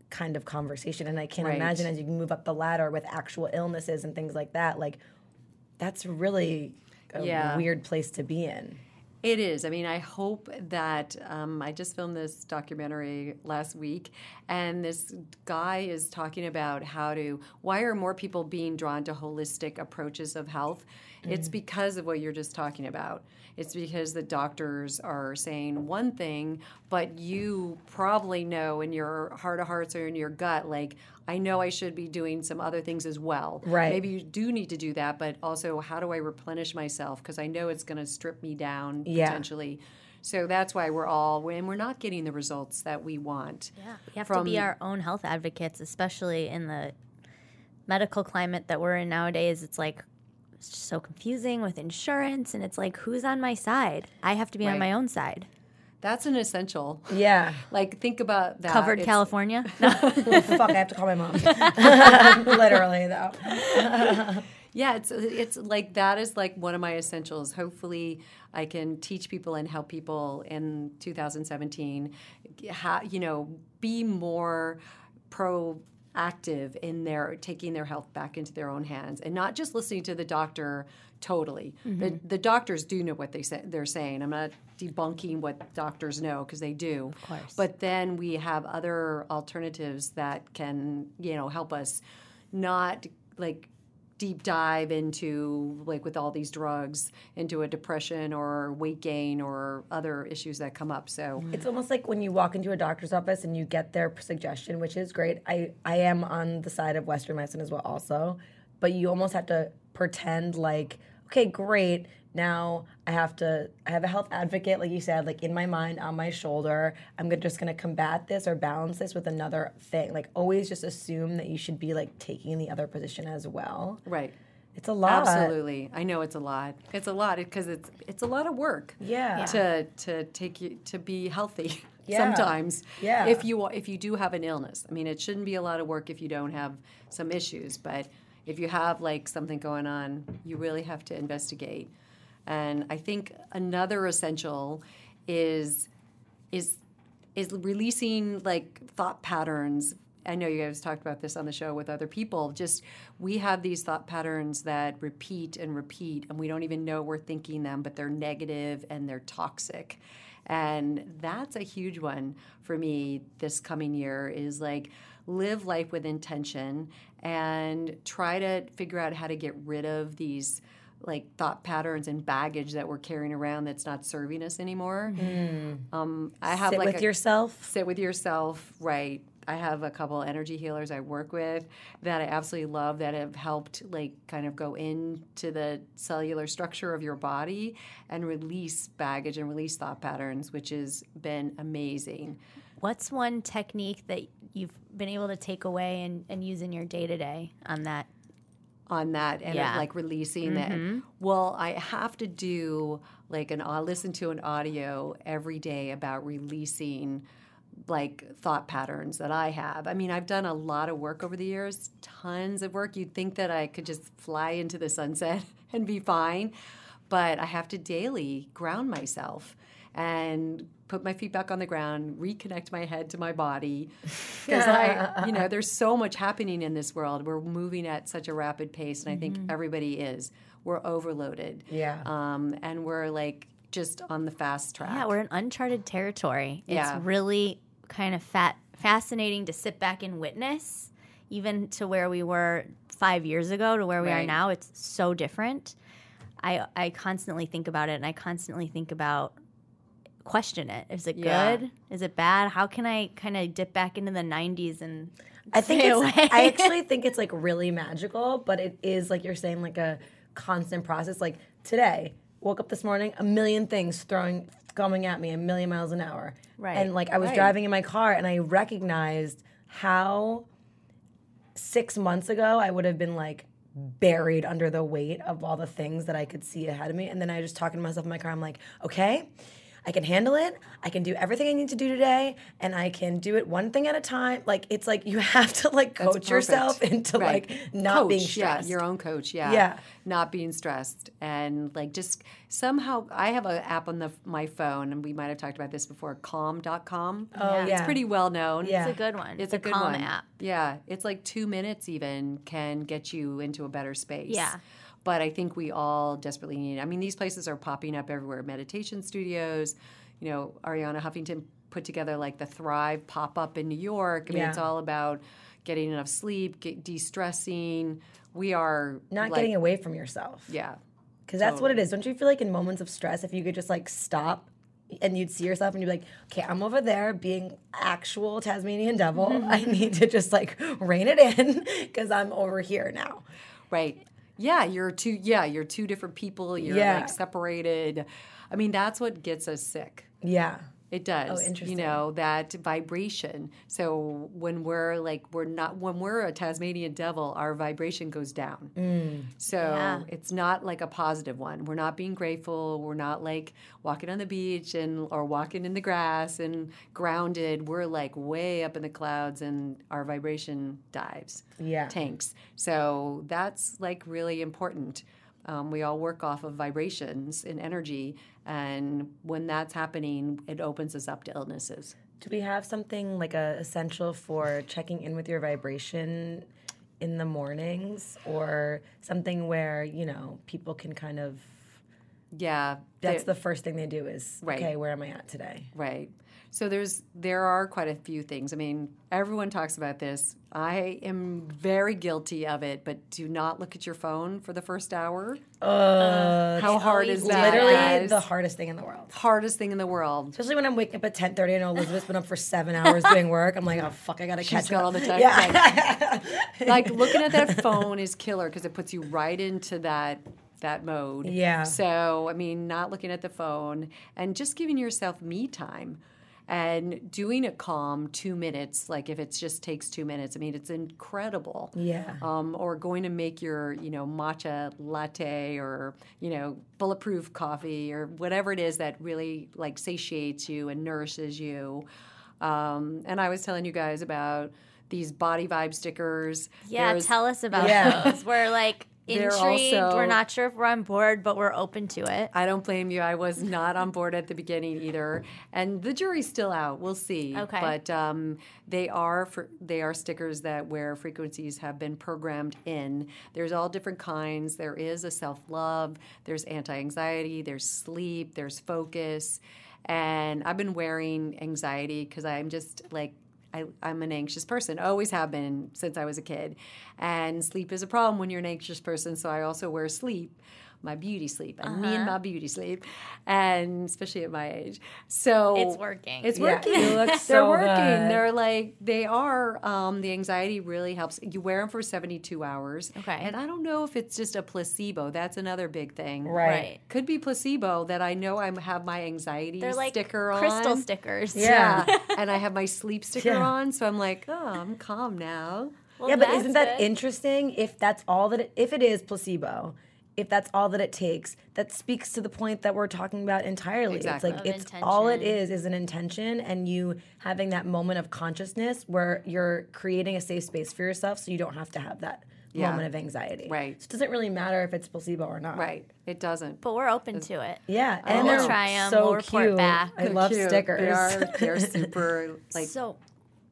A: kind of conversation. And I can't
C: Right.
A: imagine as you move up the ladder with actual illnesses and things like that, like that's really a
C: Yeah.
A: weird place to be in.
C: It is. I mean, I hope that um, I just filmed this documentary last week, and this guy is talking about how to. Why are more people being drawn to holistic approaches of health? It's mm. because of what you're just talking about. It's because the doctors are saying one thing, but you probably know in your heart of hearts or in your gut, like, I know I should be doing some other things as well.
A: Right.
C: Maybe you do need to do that, but also, how do I replenish myself? Because I know it's going to strip me down
A: Yeah.
C: potentially. So that's why we're all, when we're not getting the results that we want.
B: Yeah, we have
C: From-
B: to be our own health advocates, especially in the medical climate that we're in nowadays. It's like it's just so confusing with insurance, and it's like who's on my side? I have to be
C: Right.
B: on my own side.
C: That's an essential.
A: Yeah.
C: Like, think about that.
B: Covered
C: It's-
B: California. No.
A: Fuck, I have to call my mom. Literally, though.
C: Yeah, it's it's like that is like one of my essentials. Hopefully, I can teach people and help people in 2017. How you know be more proactive in their taking their health back into their own hands and not just listening to the doctor totally. The, mm-hmm. the doctors do know what they say, they're saying. I'm not debunking what doctors know because they do. Of
B: course.
C: But then we have other alternatives that can you know help us not like deep dive into like with all these drugs into a depression or weight gain or other issues that come up so mm-hmm.
A: It's almost like when you walk into a doctor's office and you get their suggestion, which is great. I, I am on the side of Western medicine as well, also. But you almost have to pretend like, okay, great. Now I have to. I have a health advocate, like you said, like in my mind, on my shoulder. I'm gonna, just going to combat this or balance this with another thing. Like always, just assume that you should be like taking the other position as well.
C: right
A: It's a lot.
C: absolutely i know it's a lot it's a lot because it's it's a lot of work
A: Yeah.
C: to to take you to be healthy
A: Yeah.
C: sometimes
A: Yeah.
C: if you if you do have an illness i mean it shouldn't be a lot of work if you don't have some issues but if you have like something going on you really have to investigate and i think another essential is is is releasing like thought patterns I know you guys talked about this on the show with other people. Just we have these thought patterns that repeat and repeat, and we don't even know we're thinking them, but they're negative and they're toxic. And that's a huge one for me this coming year is like live life with intention and try to figure out how to get rid of these like thought patterns and baggage that we're carrying around that's not serving us anymore. Um, I have
A: Sit
C: like
A: with
C: a,
A: yourself.
C: sit with yourself right i have a couple energy healers i work with that i absolutely love that have helped like kind of go into the cellular structure of your body and release baggage and release thought patterns which has been amazing
B: What's one technique that you've been able to take away and, and use in your day to day on that?
C: On that and
B: Yeah.
C: like releasing that. Mm-hmm. Well, I have to do like an I listen to an audio every day about releasing like thought patterns that I have. I mean, I've done a lot of work over the years, tons of work. You'd think that I could just fly into the sunset and be fine, but I have to daily ground myself and put my feet back on the ground, reconnect my head to my body because I, you know, there's so much happening in this world. We're moving at such a rapid pace, and I think everybody is. We're overloaded.
A: Yeah.
C: Um, and we're like just on the fast track.
B: Yeah, we're in uncharted territory. It's
C: Yeah.
B: really kind of fat, fascinating to sit back and witness, even to where we were five years ago to where we are now. It's so different. I I constantly think about it, and I constantly think about question it. Is it
C: Yeah.
B: good? Is it bad? How can I kind of dip back into the '90s and
A: I think? I actually think it's like really magical, but it is like you're saying like a constant process. Like today, woke up this morning, a million things throwing coming at me a million miles an hour.
B: Right.
A: And like I was
C: Right.
A: driving in my car and I recognized how six months ago I would have been like buried under the weight of all the things that I could see ahead of me. And then I just talking to myself in my car, I'm like, okay, I can handle it. I can do everything I need to do today, and I can do it one thing at a time. Like it's like you have to like coach yourself into
C: Right.
A: like not
C: coach,
A: being
C: yeah,
A: stressed.
C: your own coach, yeah,
A: Yeah.
C: not being stressed, and like just somehow. I have an app on the my phone, and we might have talked about this before. Calm.com.
A: Oh,
C: it's
A: yeah.
C: pretty well known.
A: Yeah.
B: it's a good one.
C: It's
B: the
C: a good
B: Calm
C: one.
B: app.
C: Yeah, it's like two minutes even can get you into a better space.
B: Yeah.
C: But I think we all desperately need. I mean, these places are popping up everywhere. Meditation studios. You know, Arianna Huffington put together like the Thrive pop up in New York. I mean,
A: Yeah.
C: it's all about getting enough sleep, get, de-stressing. We are
A: not
C: like,
A: getting away from yourself.
C: Yeah,
A: Because that's what it is. Don't you feel like in moments of stress, if you could just like stop and you'd see yourself and you'd be like, okay, I'm over there being actual Tasmanian devil. I need to just like rein it in because I'm over here now.
C: Right. Yeah, you're two. Yeah, you're two different people. You're
A: Yeah.
C: like separated. I mean, that's what gets us sick.
A: Yeah.
C: It does.
A: Oh, interesting.
C: You know, that vibration. So when we're like, we're not, when we're a Tasmanian devil, our vibration goes down.
A: Mm.
C: So
B: Yeah.
C: it's not like a positive one. We're not being grateful. We're not like walking on the beach and, or walking in the grass and grounded. We're like way up in the clouds and our vibration dives,
A: Yeah.
C: tanks. So that's like really important. Um, we all work off of vibrations and energy. And when that's happening, it opens us up to illnesses.
A: Do we have something like a essential for checking in with your vibration in the mornings or something where, you know, people can kind of
C: Yeah.
A: that's the first thing they do is
C: Right.
A: okay, where am I at today?
C: Right. So there's there are quite a few things. I mean, everyone talks about this. I am very guilty of it, but do not look at your phone for the first hour.
A: Uh,
C: How hard is that?
A: literally
C: guys?
A: the hardest thing in the world.
C: hardest thing in the world.
A: Especially when I'm waking up at 10:30 I know Elizabeth's been up for 7 hours doing work. I'm like, "Oh fuck, I got to catch
C: got
A: up."
C: all the time.
A: Yeah.
C: like looking at that phone is killer because it puts you right into that that mode.
A: Yeah.
C: So I mean, not looking at the phone and just giving yourself me time. And doing a calm two minutes, like if it just takes two minutes, I mean, it's incredible.
A: Yeah.
C: Um, or going to make your, you know, matcha latte or, you know, bulletproof coffee or whatever it is that really like satiates you and nourishes you. Um, and I was telling you guys about these body vibe stickers.
B: Yeah,
C: There's-
B: tell us about
A: Yeah.
B: those. We're like
C: They're
B: intrigued.
C: also-
B: we're not sure if we're on board, but we're open to it.
C: I don't blame you. I was not on board at the beginning either, and the jury's still out. We'll see.
B: Okay.
C: but um, they are for, they are stickers that where frequencies have been programmed in. There's all different kinds. There is a self love. There's anti anxiety. There's sleep. There's focus, and I've been wearing anxiety because I'm just like. I, I'm an anxious person, always have been since I was a kid. And sleep is a problem when you're an anxious person, so I also wear sleep, my beauty sleep, and me and my beauty sleep, and especially at my age. So
B: It's working.
C: It's working.
A: you look
C: They're working.
A: good.
C: They're like they are. Um, the anxiety really helps. You wear them for 72 hours.
B: Okay.
C: And I don't know if it's just a placebo. That's another big thing.
A: Right.
B: Right.
C: Could be placebo that I know I have my anxiety
B: They're like
C: sticker
B: crystal
C: on.
B: Crystal stickers.
A: Yeah.
C: and I have my sleep sticker
A: Yeah.
C: on, so I'm like, oh, I'm calm now.
B: Well,
A: yeah, but isn't that
B: good.
A: interesting? If that's all that, it, if it is placebo, if that's all that it takes, that speaks to the point that we're talking about entirely.
C: Exactly.
A: It's like
B: Of
A: it's all it
B: intention.
A: is is an intention, and you having that moment of consciousness where you're creating a safe space for yourself, so you don't have to have that
C: Yeah.
A: moment of anxiety.
C: Right.
A: So it doesn't really matter if it's placebo or not.
C: Right. It doesn't.
B: But we're open to it.
A: Yeah,
C: Oh,
A: and
B: We'll
A: they're
B: try 'em,
A: so
B: we'll report
A: cute.
B: back.
A: I
C: They're
A: love
C: cute.
A: stickers.
C: They are. They're super like
B: So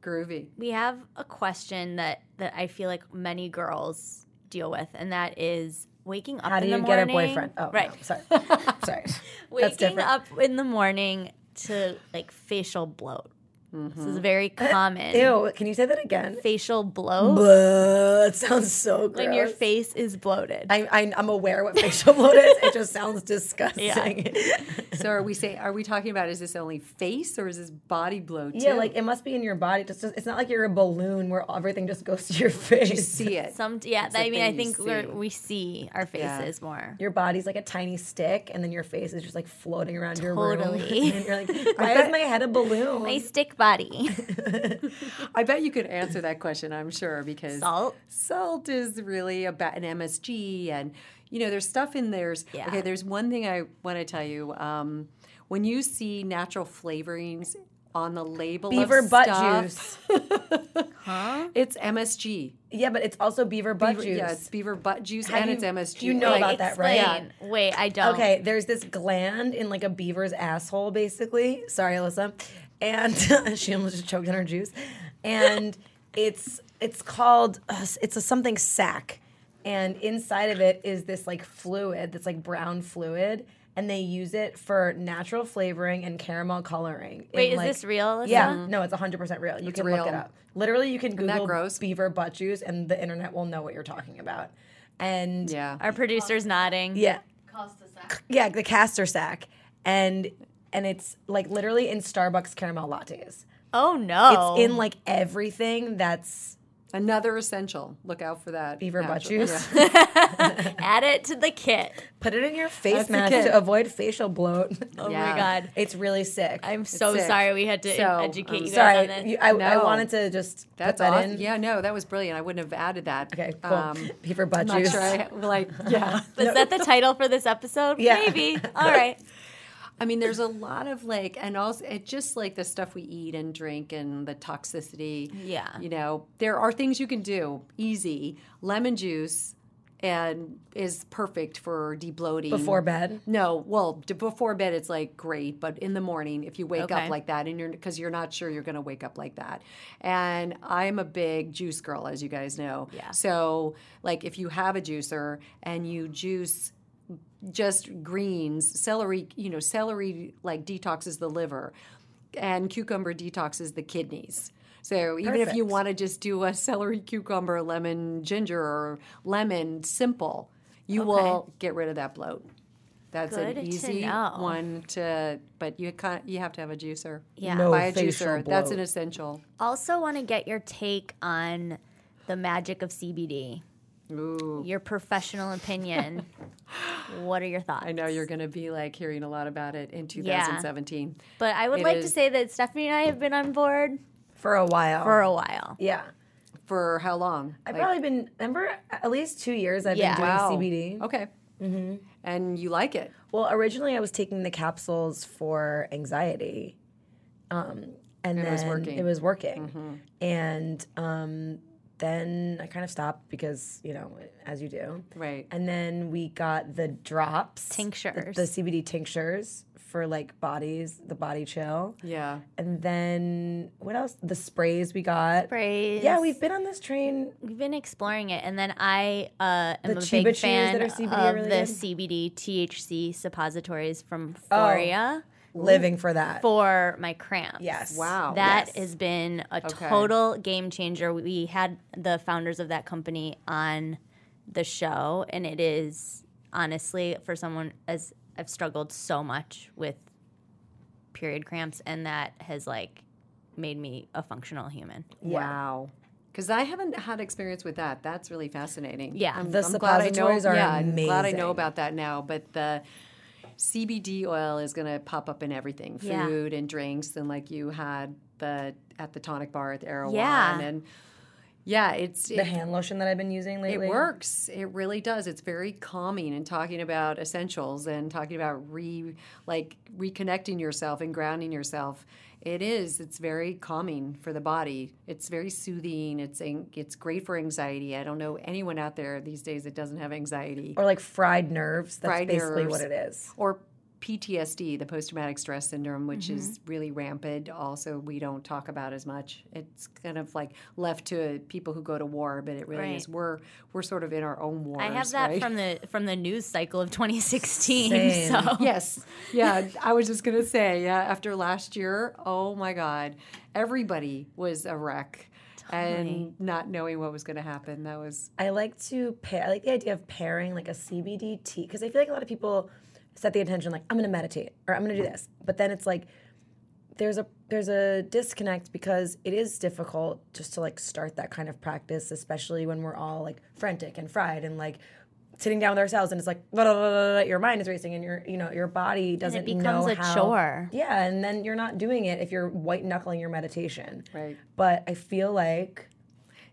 C: groovy.
B: we have a question that that I feel like many girls deal with, and that is waking up.
A: How do
B: in
A: you
B: the
A: get a boyfriend? Oh,
B: right.
A: no, sorry, sorry.
B: Waking up in the morning to like facial bloat. This is mm-hmm. very eh, common.
A: Ew, can you say that again?
B: Facial bloat
A: Blah, it sounds so gross.
B: when your face is bloated.
A: I, I, I'm aware what facial bloat is. It just sounds disgusting. Yeah.
C: So are we saying? Are we talking about? Is this only face or is this body blow too?
A: like it must be in your body. Just it's not like you're a balloon where everything just goes to your face.
C: you see it.
B: Some yeah,
C: the
B: I mean, I
C: thing you
B: think we're,
C: see.
B: we see our
C: Yeah.
B: faces more.
A: Your body's like a tiny stick, and then your face is just like floating around your room.
B: Totally.
A: and you're like, why is my head a balloon?
B: My stick body.
C: I bet you could answer that question. I'm sure because
B: Salt.
C: Salt is really about an MSG, and you know, there's stuff in there's.
B: Yeah.
C: Okay, there's one thing I want to tell you. Um, when you see natural flavorings on the label,
A: Beaver butt
C: stuff,
A: juice. Huh?
C: It's MSG.
A: Yeah, but it's also beaver butt
C: Beaver-
A: juice.
C: Yeah, it's beaver butt juice
A: How
C: and
A: do
C: it's
A: you-
C: MSG.
A: you know
B: Wait,
A: about that, right?
B: explain. Wait, I don't.
A: Okay, there's this gland in like a beaver's asshole, basically. Sorry, Elissa. And she almost just choked on her juice. And it's it's called uh, it's a something sac, and inside of it is this like fluid that's like brown fluid, and they use it for natural flavoring and caramel coloring. in,
B: Wait, is
A: like-
B: this real? Elissa?
A: Yeah, no, it's 100% real. You can look it up. Literally, you can
C: that
A: Google
C: gross?
A: beaver butt juice, and the internet will know what you're talking about. And
C: yeah.
B: Our producer's nodding.
A: yeah. Costa sack. Yeah, the castor sac, and and it's like literally in Starbucks caramel lattes.
B: Oh no!
A: It's in like everything that's
C: Another essential. Look out for that.
A: beaver butt
C: natural-
A: juice.
C: yeah.
B: Add it to the kit.
A: Put it in your face
C: That's the
A: mask
C: kit.
A: to avoid facial bloat.
B: Oh
C: Yeah.
B: my god!
A: it's really sick.
B: I'm so
C: sick.
B: sorry we had to
C: So,
B: educate
C: I'm
B: you guys
A: Sorry,
B: on this.
A: you- I, I
C: No.
A: wanted to just
C: That's
A: put that
C: awesome.
A: in.
C: Yeah, no, that was brilliant. I wouldn't have added that.
A: Okay, cool.
C: Um,
A: beaver butt
C: I'm not
A: juice.
C: sure. I, like, yeah.
B: Is that the title for this episode?
A: Yeah.
B: Maybe. All right.
C: I mean, there's a lot of like, and also it just like the stuff we eat and drink and the toxicity.
B: Yeah.
C: You know, there are things you can do easy. Lemon juice and is perfect for debloating
A: Before bed.
C: No, well, d- before bed it's like great, but in the morning if you wake
B: Okay.
C: up like that and you're because you're not sure you're going to wake up like that. And I'm a big juice girl as you guys know.
B: Yeah.
C: So, like if you have a juicer and you juice just greens, celery, you know, celery like detoxes the liver and cucumber detoxes the kidneys. So even if you want to just do a celery, cucumber, lemon, ginger, or lemon simple, you will get rid of that bloat. That's
B: Good
C: an easy
B: know.
C: one to, but you can't, you have to have a juicer.
B: Yeah.
A: No
C: Buy a
A: facial
C: juicer. That's an essential.
B: Also, want to get your take on the magic of CBD.
C: Ooh.
B: Your professional opinion. what are your thoughts?
C: I know you're going to be like hearing a lot about it in
B: Yeah.
C: 2017.
B: But I would
C: It
B: like to say that Stephanie and I have been on board
A: For a while.
B: for a while.
A: yeah.
C: For how long?
A: I've
C: Like-
A: probably been, remember, at least two years I've
B: Yeah.
A: been doing
C: wow.
A: CBD.
C: Okay. Mm-hmm. And you like it?
A: Well, originally I was taking the capsules for anxiety. Um, and
C: It
A: then
C: was working.
A: It was working. And um, then I kind of stopped because, you know, as you do.
C: Right.
A: And then we got the drops,
B: Tinctures.
A: the, CBD tinctures for like bodies, the body chill.
C: Yeah.
A: And then what else? The sprays we got.
B: Sprays.
A: Yeah, we've been on this train.
B: We've been exploring it, and then I uh, am
A: The
B: a big fan
A: that are CBD
B: of the? CBD THC suppositories from
A: Oh.
B: Foria
A: Living for that.
B: for my cramps.
A: Yes.
C: Wow.
B: That
A: Yes.
B: has been a
C: Okay.
B: total game changer. We had the founders of that company on the show, and it is honestly for someone as I've struggled so much with period cramps, and that has like made me a functional human.
C: Wow. Because I haven't had experience with that. That's really fascinating.
B: Yeah.
C: I'm,
A: The
C: I'm glad I know.
A: suppositories are
C: yeah, I'm glad I know about that now. But the CBD oil is going to pop up in everything,
B: Yeah.
C: food and drinks, and like you had the at the tonic bar at the Erewhon,
B: Yeah.
C: and yeah, it's
A: the
C: it,
A: hand lotion that I've been using lately.
C: it works. It really does. It's very calming and talking about essentials and talking about re like reconnecting yourself and grounding yourself. It is. It's very calming for the body. It's very soothing. It's it's great for anxiety. I don't know anyone out there these days that doesn't have anxiety
A: Or like fried nerves. That's
C: Fried
A: basically
C: nerves.
A: what it is.
C: or PTSD, the post traumatic stress syndrome, which
B: Mm-hmm.
C: is really rampant. Also, we don't talk about as much. It's kind of like left to people who go to war, but it really
B: Right.
C: is. We're we're sort of in our own wars.
B: I have that
C: right?
B: from the from the news cycle of 2016.
A: Same.
B: So
C: yes. Yeah, I was just going to say, yeah, after last year, oh my God, everybody was a wreck. And not knowing what was going to happen. That was,
A: I like to pair. I like the idea of pairing like a CBD tea because I feel like a lot of people set the intention like I'm going to meditate or I'm going to do this, but then it's like there's a there's a disconnect because it is difficult just to like start that kind of practice, especially when we're all like frantic and fried and like sitting down with ourselves and it's like blah, blah, blah, your mind is racing and your you know your body doesn't It
B: becomes
A: know
B: a
A: how-
B: chore.
A: Yeah, and then you're not doing it if you're white knuckling your meditation.
C: Right.
A: But I feel like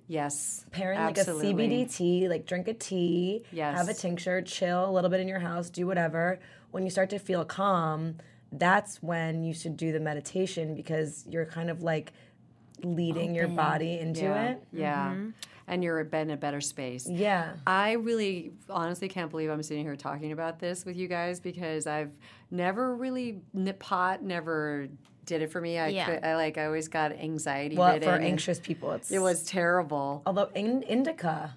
C: yes.
A: pairing
C: absolutely.
A: like a CBD tea, like drink a tea,
C: Yes.
A: have a tincture, chill a little bit in your house, do whatever. When you start to feel calm, that's when you should do the meditation because you're kind of like leading your body into
C: Yeah.
A: it.
C: Yeah. Mm-hmm. And you're in a better space.
A: Yeah.
C: I really honestly can't believe I'm sitting here talking about this with you guys because I've never really pot never did it for me. I
B: Yeah.
C: could, I like I always got anxiety
A: Well, for anxious people, it's
C: It was terrible.
A: Although in, indica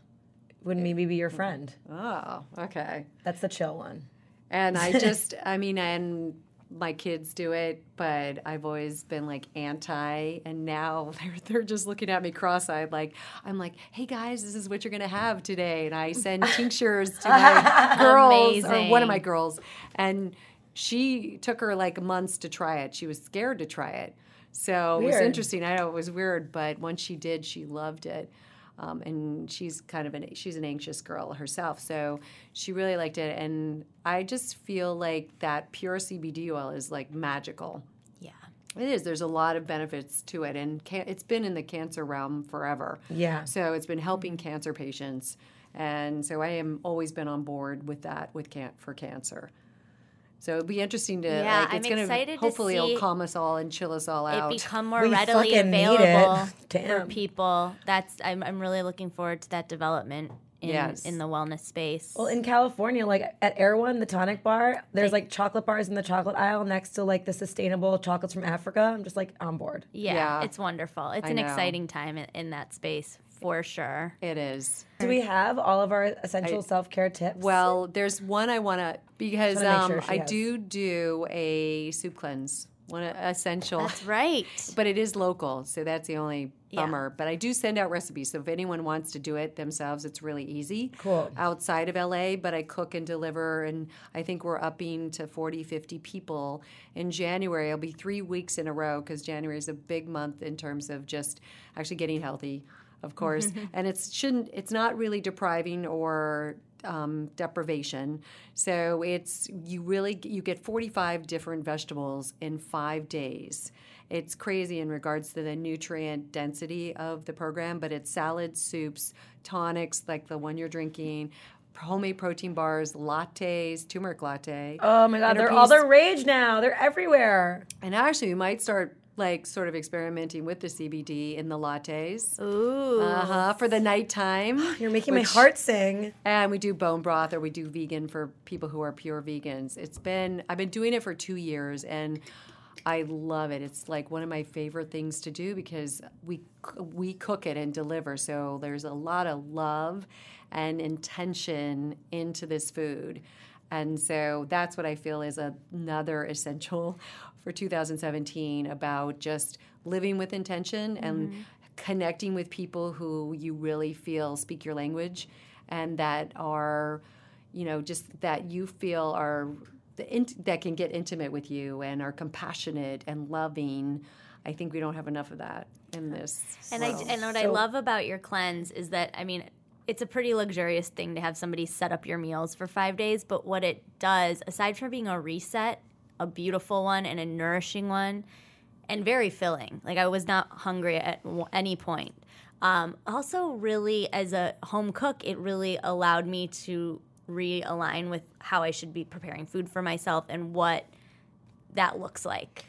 A: would maybe be your friend.
C: Oh, okay.
A: That's the chill one.
C: And I just, I mean, and my kids do it, but I've always been like anti, and now they're they're just looking at me cross-eyed, like I'm like, "Hey guys, this is what you're gonna have today," and I send tinctures to my girls or one of my girls, and she took her like months to try it. She was scared to try it, so it was interesting. I know it was weird, but once she did, she loved it. Um, and she's kind of an she's an anxious girl herself, so she really liked it. And I just feel like that pure CBD oil is like magical.
B: Yeah.
C: It is. There's a lot of benefits to it, and can, it's been in the cancer realm forever.
A: Yeah.
C: So it's been helping cancer patients, and so I am always been on board with that with can for cancer. So it'd be interesting to
B: Yeah,
C: like. It's
B: I'm
C: gonna
B: excited to
C: hopefully it'll calm us all and chill us all out.
B: It become more
A: We
B: readily
A: fucking need it.
B: available for
A: Damn.
B: people. That's I'm I'm really looking forward to that development in
C: Yes.
B: in the wellness space.
A: Well, in California, like at Erewhon, the tonic bar, there's like chocolate bars in the chocolate aisle next to like the sustainable chocolates from Africa. I'm just like on board.
B: yeah,
C: Yeah.
B: it's wonderful. It's
C: I
B: an
C: know.
B: exciting time in, in that space for sure.
C: it is.
A: Do we have all of our essential self care tips?
C: Well, there's one I want to because
A: wanna
C: um,
A: sure
C: I
A: has.
C: do do a soup cleanse, one essential.
B: That's right.
C: but it is local, so that's the only
B: Yeah.
C: bummer. But I do send out recipes, so if anyone wants to do it themselves, it's really easy.
A: Cool.
C: Outside of LA, but I cook and deliver, and I think we're upping to 40, 50 people in January. It'll be three weeks in a row because January is a big month in terms of just actually getting healthy, of course. and it's shouldn't it's not really depriving or um, deprivation. So it's you really you get 45 different vegetables in five days. It's crazy in regards to the nutrient density of the program, but it's salads, soups, tonics like the one you're drinking, homemade protein bars, lattes, turmeric latte.
A: oh my god, they're all the rage now. They're everywhere.
C: And actually, we might start like sort of experimenting with the CBD in the lattes.
B: Ooh.
C: Uh huh. For the nighttime.
A: You're making
C: which-
A: my heart sing.
C: And we do bone broth or we do vegan for people who are pure vegans. It's been, I've been doing it for two years and I love it. It's like one of my favorite things to do because we, we cook it and deliver. So there's a lot of love and intention into this food. And so that's what I feel is another essential for 2017 about just living with intention and mm-hmm. connecting with people who you really feel speak your language and that are, you know, just that you feel are the int- that can get intimate with you and are compassionate and loving. I think we don't have enough of that in this.
B: And I and what I love about your cleanse is that I mean it's a pretty luxurious thing to have somebody set up your meals for 5 days, but what it does aside from being a reset, a beautiful one and a nourishing one and very filling. Like I was not hungry at any point. Um, also, really, as a home cook, it really allowed me to realign with how I should be preparing food for myself and what that looks like.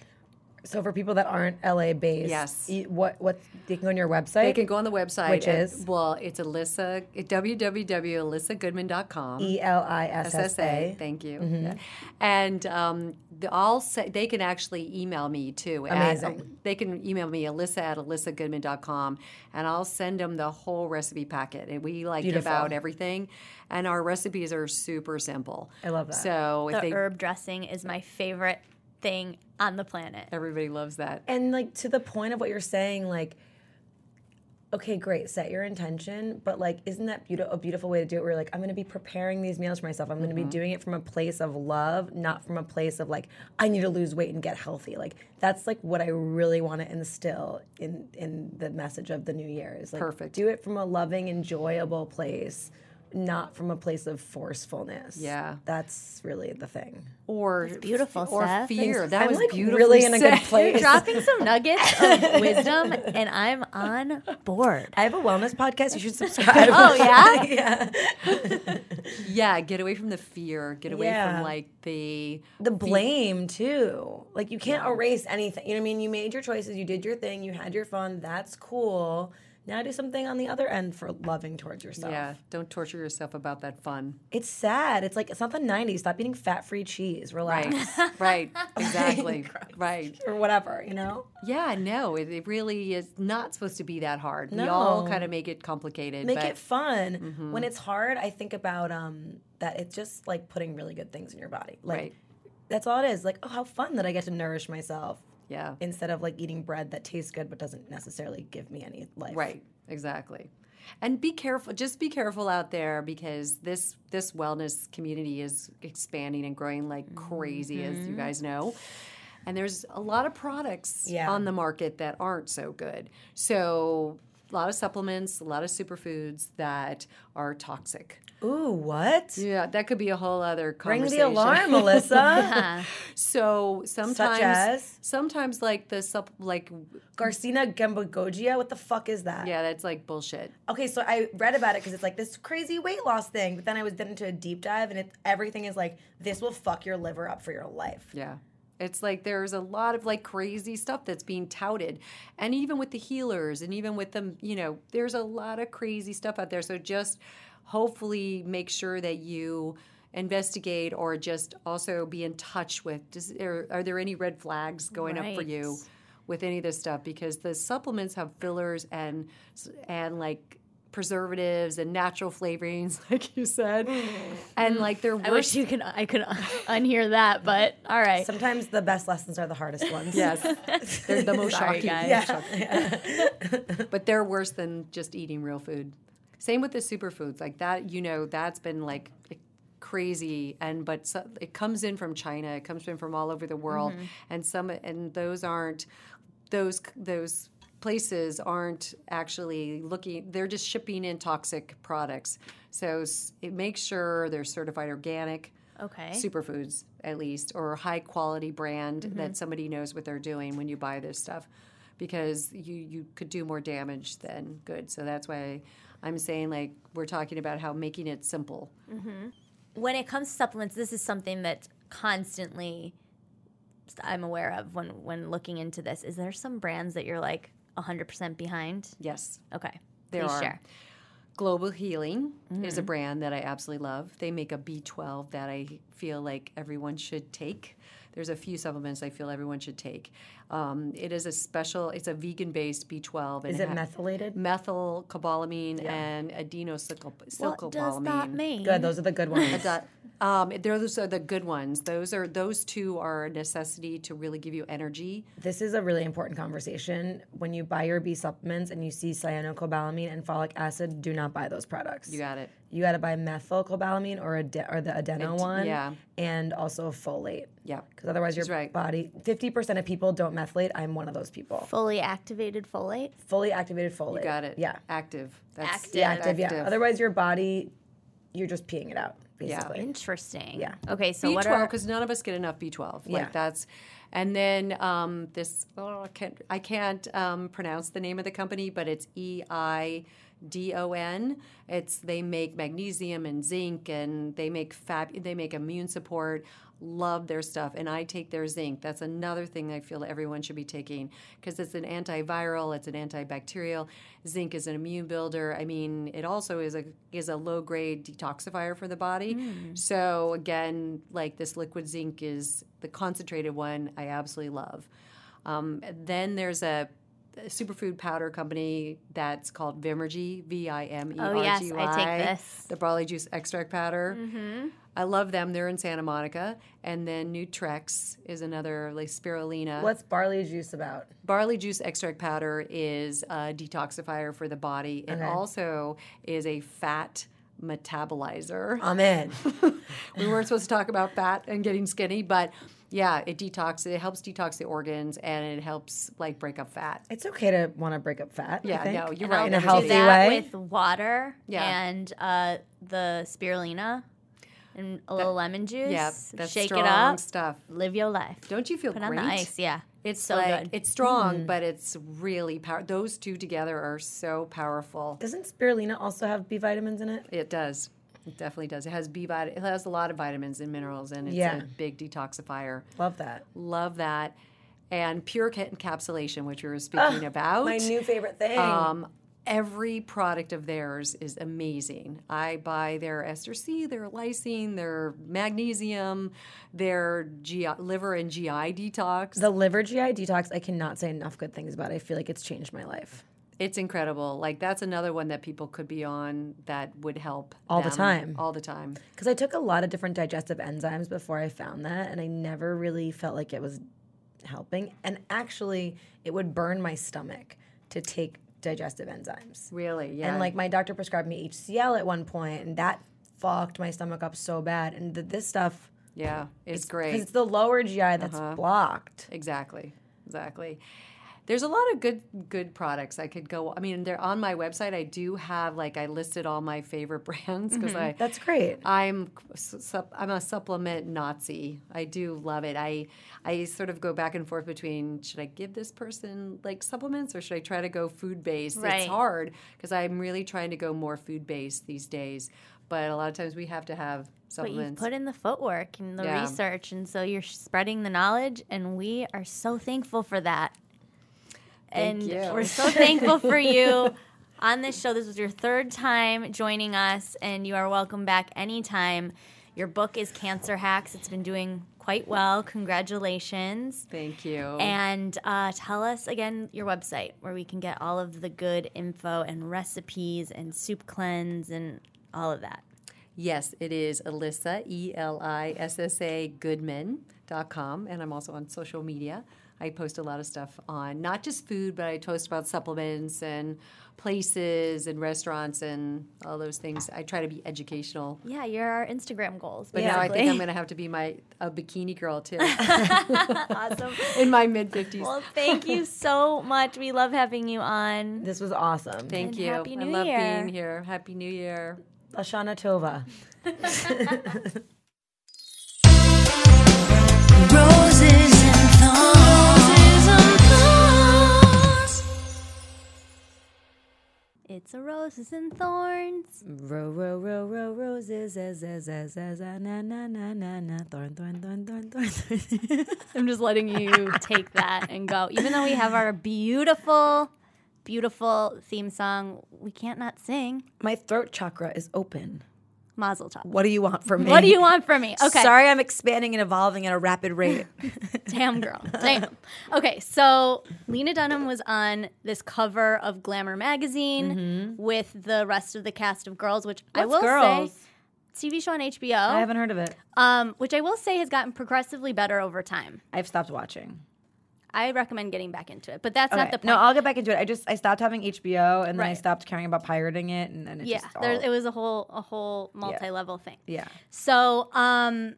A: So for people that aren't LA based,
C: Yes.
A: what what they can go on your website.
C: They can go on the website.
A: Which
C: at-
A: is?
C: Well, it's Elissa, www.elissagoodman.com.
A: E L I S S
C: SSA.
A: A.
C: Thank you.
A: Mm-hmm.
C: Yeah. And um, the, I'll say they can actually email me too. at-
A: Amazing.
C: they can email me Elissa at elissagoodman.com and I'll send them the whole recipe packet. And we like give out everything. And our recipes are super simple.
A: I love that.
C: So if
B: The
C: they,
B: herb dressing is my favorite thing on the planet.
C: everybody loves that.
A: And like to the point of what you're saying, like, okay, great, set your intention, but like, isn't that beautiful? A beautiful way to do it? Where you're like, I'm going to be preparing these meals for myself. I'm going to be mm-hmm. doing it from a place of love, not from a place of like, I need to lose weight and get healthy. Like, that's like what I really want to instill in in the message of the new year. Is like,
C: Perfect.
A: Do it from a loving, enjoyable place. Not from a place of forcefulness.
C: Yeah.
A: that's really the thing.
C: Or
B: beautiful,
C: or
B: Seth.
C: fear. That
A: I'm,
C: was
A: like,
C: beautiful.
A: really in a good place.
B: Dropping some nuggets of wisdom, and I'm on board.
A: I have a wellness podcast. You should subscribe.
B: Oh yeah,
A: yeah.
C: Yeah, get away from the fear. Get away
A: Yeah.
C: from like the
A: The blame too. Like you can't erase anything. You know what I mean? You made your choices, you did your thing, you had your fun. That's cool. Now do something on the other end for loving towards yourself.
C: yeah. Don't torture yourself about that fun.
A: It's sad. It's like it's not the 90s. Stop eating fat-free cheese. Relax.
C: Right. right. Exactly. right.
A: or whatever, you know?
C: Yeah, no, it, it really is not supposed to be that hard. We all kind of make it complicated.
A: Make
C: but
A: it fun. When it's hard, I think about um that it's just like putting really good things in your body. Like
C: Right.
A: that's all it is. Like, oh, how fun that I get to nourish myself
C: Yeah.
A: instead of like eating bread that tastes good but doesn't necessarily give me any life.
C: Right, exactly. And be careful, just be careful out there because this this wellness community is expanding and growing like crazy as you mm-hmm. guys know. And there's a lot of products
A: Yeah.
C: on the market that aren't so good. So a lot of supplements, a lot of superfoods that are toxic.
A: Ooh, what?
C: Yeah, that could be a whole other
A: Ring the alarm, Melissa.
C: So sometimes,
A: as?
C: sometimes like the sup, like
A: Garcinia Cambogia. What the fuck is that?
C: yeah, that's like bullshit.
A: Okay, so I read about it because it's like this crazy weight loss thing, but then I was did into a deep dive, and it everything is like this will fuck your liver up for your life.
C: Yeah. It's like there's a lot of like crazy stuff that's being touted. And even with the healers and even with them, you know, there's a lot of crazy stuff out there. So just hopefully make sure that you investigate or just also be in touch with does, are, are there any red flags going up for you with any of this stuff because the supplements have fillers and and like preservatives and natural flavorings like you said mm-hmm. and like they're Worse.
B: I
C: worse
B: wish you could I could unhear that, but all right.
A: Sometimes the best lessons are the hardest ones.
C: Yes, they're the most
B: Sorry,
C: shocking.
B: guys.
A: Yeah.
C: But they're worse than just eating real food. Same with the superfoods, like that. You know, that's been like crazy, and but so, it comes in from China. It comes in from all over the world, mm-hmm. and some and those aren't those those places aren't actually looking. They're just shipping in toxic products. So it makes sure they're certified organic
B: Okay.
C: superfoods at least or high quality brand mm-hmm. that somebody knows what they're doing when you buy this stuff because you you could do more damage than good so that's why i'm saying like we're talking about how making it simple mm-hmm.
B: when it comes to supplements, this is something that constantly I'm aware of when when looking into this. Is there some brands that you're like 100% behind?
C: yes
B: Okay.
C: There
B: Please
C: are.
B: share.
C: global healing is a mm-hmm. brand that i absolutely love they make a b12 that i feel like everyone should take there's a few supplements i feel everyone should take um, it is a special it's a vegan based b12 and
A: Is it
C: ha-
A: methylated?
C: methylcobalamin and adenosylcobalamin.
B: What does that mean?
A: Good. Those are the good ones.
C: That- um, those are the good ones. Those are those two are a necessity to really give you energy.
A: This is a really important conversation. When you buy your B supplements and you see cyanocobalamin and folic acid, do not buy those products.
C: You got it.
A: You got to buy methylcobalamin or ade- or the adeno one,
C: yeah.
A: and also folate.
C: Yeah.
A: Because otherwise, your
C: right.
A: body. Fifty percent of people don't methylate. I'm one of those people.
B: Fully activated folate.
A: Fully activated folate.
C: You got it.
A: Yeah.
C: Active. That's
B: Active.
A: Yeah, active, Yeah. Otherwise, your body, you're just peeing it out.
C: Yeah.
B: Interesting.
A: Yeah.
B: Okay, so what
C: B12
B: are
C: because none of us get enough B12.
A: Yeah.
C: Like that's, and then um, this oh, I can't I can't um, pronounce the name of the company, but it's E I D O N. It's they make magnesium and zinc, and they make fab. They make immune support. Love their stuff, and I take their zinc. That's another thing I feel everyone should be taking because it's an antiviral, it's an antibacterial. Zinc is an immune builder. I mean, it also is a is a low grade detoxifier for the body. So again, like this liquid zinc is the concentrated one. I absolutely love. Um, then there's a superfood powder company that's called Vimergy, V I M E R
B: Oh, yes,
C: G
B: I take this.
C: The barley juice extract powder. I love them. They're in Santa Monica. And then Nutrex is another, like spirulina.
A: What's barley juice about?
C: Barley juice extract powder is a detoxifier for the body. It
A: Okay.
C: also is a fat metabolizer.
A: I'm in.
C: we weren't supposed to talk about fat and getting skinny, but yeah, it detox. It helps detox the organs and it helps like break up fat.
A: It's okay to want to break up fat. I
C: Yeah,
A: think.
C: no, you're
B: and
C: right.
B: I'll
A: In a
B: do
A: healthy
B: that
A: way.
B: with water
C: Yeah.
B: and uh, the spirulina and a little lemon juice.
C: Yeah, that's
B: shake
C: strong
B: it up.
C: stuff.
B: Live your life.
C: Don't you feel
B: Put
C: great?
B: on the ice. Yeah,
C: It's
B: so
C: like
B: good.
C: it's strong, but it's really power. Those two together are so powerful.
A: Doesn't spirulina also have B vitamins in it?
C: It does. It definitely does. It has B vit. It has a lot of vitamins and minerals, and it's
A: Yeah.
C: a big detoxifier.
A: Love that.
C: Love that. And pure ca- encapsulation, which we were speaking about.
A: My new favorite thing.
C: Um, every product of theirs is amazing. I buy their ester C, their lysine, their magnesium, their GI, liver and GI detox.
A: the liver GI detox, I cannot say enough good things about. I feel like it's changed my life.
C: It's incredible. Like that's another one that people could be on that would help
A: All the time.
C: All the time.
A: Because I took a lot of different digestive enzymes before I found that, and I never really felt like it was helping. And actually, it would burn my stomach to take digestive enzymes.
C: Really, yeah.
A: And like my doctor prescribed me HCl at one point, and that fucked my stomach up so bad. And th- this stuff,
C: yeah, it's
A: because
C: great.
A: it's the lower GI that's uh-huh. blocked.
C: Exactly. Exactly. There's a lot of good good products I could go. I mean, they're on my website. I do have like I listed all my favorite brands because mm-hmm. I
A: That's great.
C: I'm I'm a supplement Nazi. I do love it. I I sort of go back and forth between should I give this person like supplements or should I try to go food based?
B: Right.
C: It's hard because I'm really trying to go more food based these days. But a lot of times we have to have
B: But you
C: supplements.
B: put in the footwork and the
C: Yeah.
B: research, and so you're spreading the knowledge, and we are so thankful for that. And we're so thankful for you on this show. This was your third time joining us, and you are welcome back anytime. Your book is Cancer Hacks. It's been doing quite well. Congratulations.
C: Thank you.
B: And uh, tell us again your website where we can get all of the good info and recipes and soup cleanse and all of that.
C: Yes, it is Elissa, E L I S S A Goodman.com. And I'm also on social media. I post a lot of stuff on not just food, but I post about supplements and places and restaurants and all those things. I try to be educational.
B: Yeah, you're our Instagram goals.
C: But now I think. I'm going to have to be my a bikini girl too
B: awesome.
C: in my mid 50s.
B: Well, thank you so much. We love having you on.
A: This was awesome.
C: Thank
B: and
C: you.
B: Happy
C: I love
B: Year.
C: being here. Happy New Year.
A: Ashana Tova.
B: It's a roses and thorns.
A: Row, row, row, row, roses, as, as, as, as, ah, na, na, na, na, na, thorn, thorn, thorn, thorn, thorn.
B: I'm just letting you take that and go. Even though we have our beautiful, beautiful theme song, we can't not sing.
A: My throat chakra is open.
B: Mazel tov.
A: What do you want from me?
B: What do you want from me? Okay.
A: Sorry, I'm expanding and evolving at a rapid rate.
B: Damn girl. Damn. Okay, so Lena Dunham was on this cover of Glamour magazine with the rest of the cast of Girls, which I
A: Mm-hmm.
B: Will
A: Girls?
B: say TV show on HBO.
A: I haven't heard of it.
B: um, which I will say has gotten progressively better over time.
A: I've stopped watching.
B: I recommend getting back into it, but that's not the point.
A: No, I'll get back into it. I just I stopped having HBO and then I stopped caring about pirating it and then it
B: yeah,
A: just
B: there, it was a whole a whole multi-level thing.
A: yeah.
B: So, um,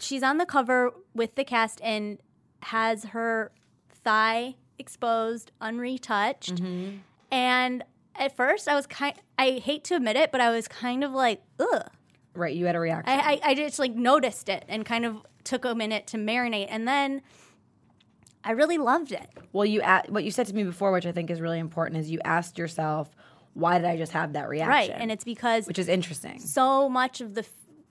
B: she's on the cover with the cast and has her thigh exposed, unretouched.
A: Mm-hmm.
B: And at first, I was kind. I hate to admit it, but I was kind of like, ugh.
A: Right, you had a reaction.
B: I, I, I just like noticed it and kind of took a minute to marinate, and then I really loved it.
A: well, you what you said to me before, which I think is really important, is you asked yourself, why did I just have that reaction?
B: Right, and it's because
A: which is interesting.
B: so much of the f-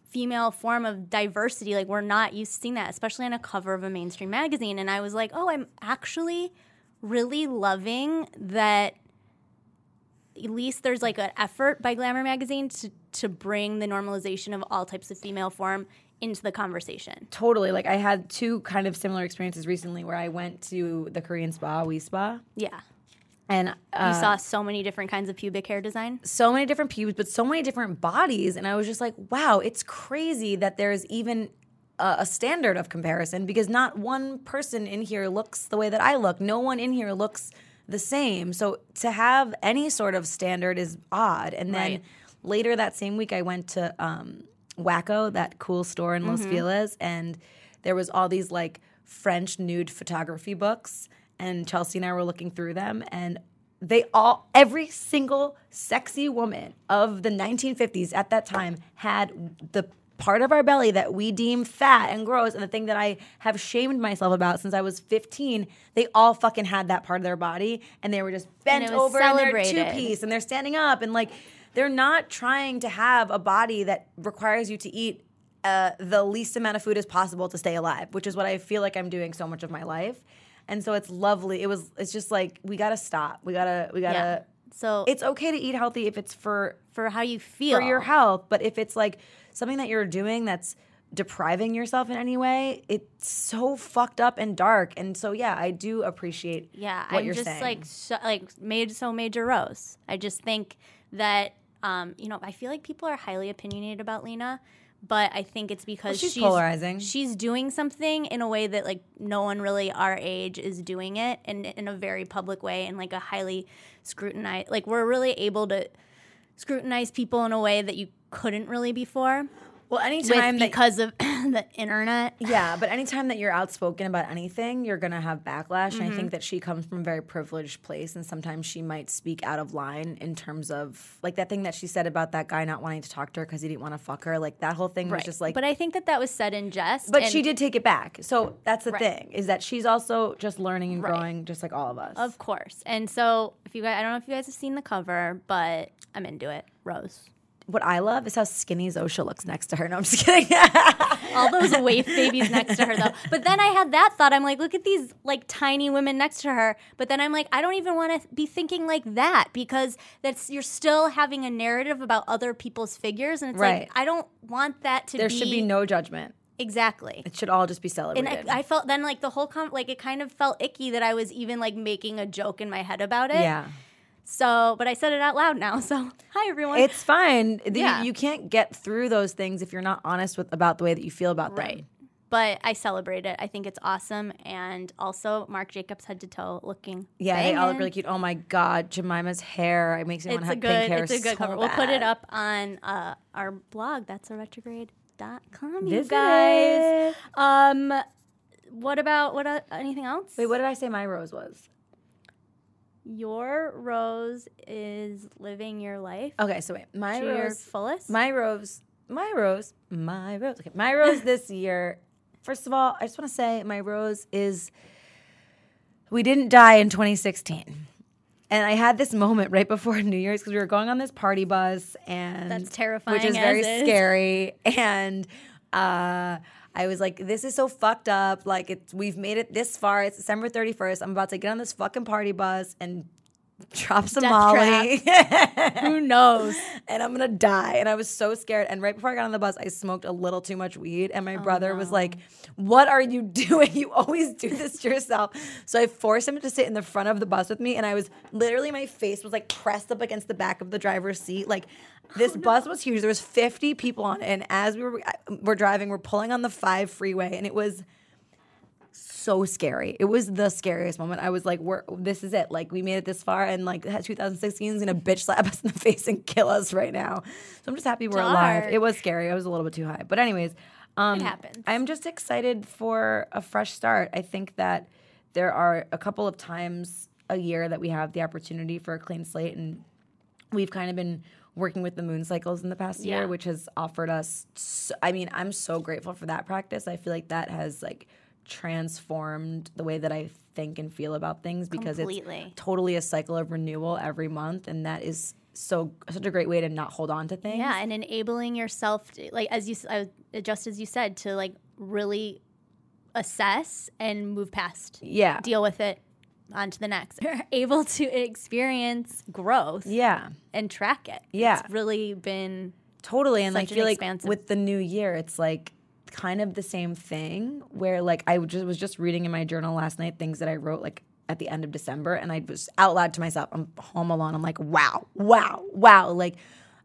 B: female form of diversity like we're not used to seeing that especially on a cover of a mainstream magazine and i was like oh i'm actually really loving that at least there's like an effort by glamour magazine to, to bring the normalization of all types of female form into the conversation
A: Totally. Like I had two kind of similar experiences recently where I went to the Korean spa, Wi Spa,
B: yeah
A: and
B: you
A: uh,
B: saw so many different kinds of pubic hair design
A: so many different pubes, but so many different bodies. And I was just like, wow, it's crazy that there's even a, a standard of comparison because not one person in here looks the way that I look. No one in here looks the same. So to have any sort of standard is odd. And then
B: Right.
A: later that same week, I went to um, Wacko, that cool store in Los Feliz, and there was all these like French nude photography books. And Chelsea and I were looking through them, and they all, every single sexy woman of the 1950s at that time had the part of our belly that we deem fat and gross, and the thing that I have shamed myself about since I was 15. They all fucking had that part of their body, and they were just bent over in their
B: celebrated.
A: two piece, and they're standing up, and like they're not trying to have a body that requires you to eat uh, the least amount of food as possible to stay alive, which is what I feel like I'm doing so much of my life. And so it's lovely. It was. It's just like we gotta stop. We gotta. We gotta.
B: yeah so
A: It's okay to eat healthy if it's for
B: for how you feel
A: for your health, but if it's like something that you're doing that's depriving yourself in any way, it's so fucked up and dark. And so yeah, I do appreciate
B: Yeah,
A: what
B: I'm
A: you're
B: just
A: saying.
B: like so, like made so major rose. I just think that um, you know I feel like people are highly opinionated about Lena, but I think it's because
A: she's polarizing.
B: She's doing something in a way that like no one really our age is doing it, and in a very public way, and like a highly scrutinized. Like we're really able to scrutinize people in a way that you couldn't really before.
A: Well,
B: With,
A: anytime that
B: because of the internet.
A: Yeah, but anytime that you're outspoken about anything, you're gonna have backlash. And I
B: Mm-hmm.
A: think that she comes from a very privileged place, and sometimes she might speak out of line in terms of like that thing that she said about that guy not wanting to talk to her because he didn't want to fuck her. Like that whole thing was just like.
B: but I think that that was said in jest.
A: but she did take it back. So that's the
B: Right.
A: thing is that she's also just learning and
B: Right.
A: growing, just like all of us.
B: Of course. And so if you guys I don't know if you guys have seen the cover, but I'm into it. Rose.
A: What I love is how skinny Zosia looks next to her. No, I'm just kidding.
B: All those waif babies next to her though. But then I had that thought. I'm like, look at these like tiny women next to her. But then I'm like, I don't even want to be thinking like that because that's you're still having a narrative about other people's figures, and it's
A: Right.
B: like I don't want that to be
A: there
B: be
A: should be no judgment.
B: exactly.
A: It should all just be
B: And
A: celebrated.
B: I, I felt then like the whole com- like it kind of felt icky that I was even like making a joke in my head about it.
A: yeah.
B: So, but I said it out loud now. So, hi everyone.
A: It's fine.
B: Yeah.
A: You, can't get through those things if you're not honest with about the way that you feel about them.
B: Right. But I celebrate it. I think it's awesome. And also, Marc Jacobs head to toe looking.
A: Yeah, they all look really cute. Oh my god, Jemima's hair. It makes me want to have
B: good.
A: pink hair.
B: It's a good
A: so
B: cover. We'll put it up on uh, our blog. That's So Retrograde.com. You
A: Visit
B: guys.
A: it.
B: Um, what about what? Uh, anything else?
A: Wait, what did I say my rose was?
B: Your rose is living your life
A: Okay, so wait, my
B: to
A: rose,
B: fullest.
A: my rose, my rose, my rose. Okay, my rose this year. First of all, I just want to say my rose is we didn't die in 2016. And I had this moment right before New Year's because we were going on this party bus and
B: That's terrifying
A: which is very
B: is.
A: scary. And uh, I was like, "This is so fucked up. Like, it's we've made it this far. It's December 31st. I'm about to get on this fucking party bus and drop some
B: Death
A: Molly."
B: Who knows?
A: and I'm gonna die. And I was so scared. And right before I got on the bus, I smoked a little too much weed. And my oh, brother was like, What are you doing? You always do this to yourself. So I forced him to sit in the front of the bus with me. And I was literally, my face was like pressed up against the back of the driver's seat. Like, oh, this bus was huge. There was 50 people on it. And as we were, we're driving, we're pulling on the five freeway. And it was so scary. It was the scariest moment. I was like, "We're this is it. Like we made it this far, and like 2016 is gonna bitch slap us in the face and kill us right now." So I'm just happy we're alive. It was scary. I was a little bit too high, but anyways, um,
B: It happens.
A: I'm just excited for a fresh start. I think that there are a couple of times a year that we have the opportunity for a clean slate, and we've kind of been working with the moon cycles in the past year
B: Yeah.
A: which has offered us so, i mean i'm so grateful for that practice i feel like that has like transformed the way that i think and feel about things because
B: Completely.
A: it's totally a cycle of renewal every month and that is so such a great way to not hold on to things
B: Yeah, and enabling yourself, to, like as you uh, just as you said, to like really assess and move past,
A: yeah
B: deal with it, on to the next. You're able to experience growth
A: yeah
B: and track it.
A: Yeah.
B: it's really been
A: Totally. And
B: Such an
A: feel like with the new year, it's like kind of the same thing where like I just was just reading in my journal last night things that I wrote like at the end of December and I was out loud to myself. I'm home alone. I'm like, wow, wow, wow. Like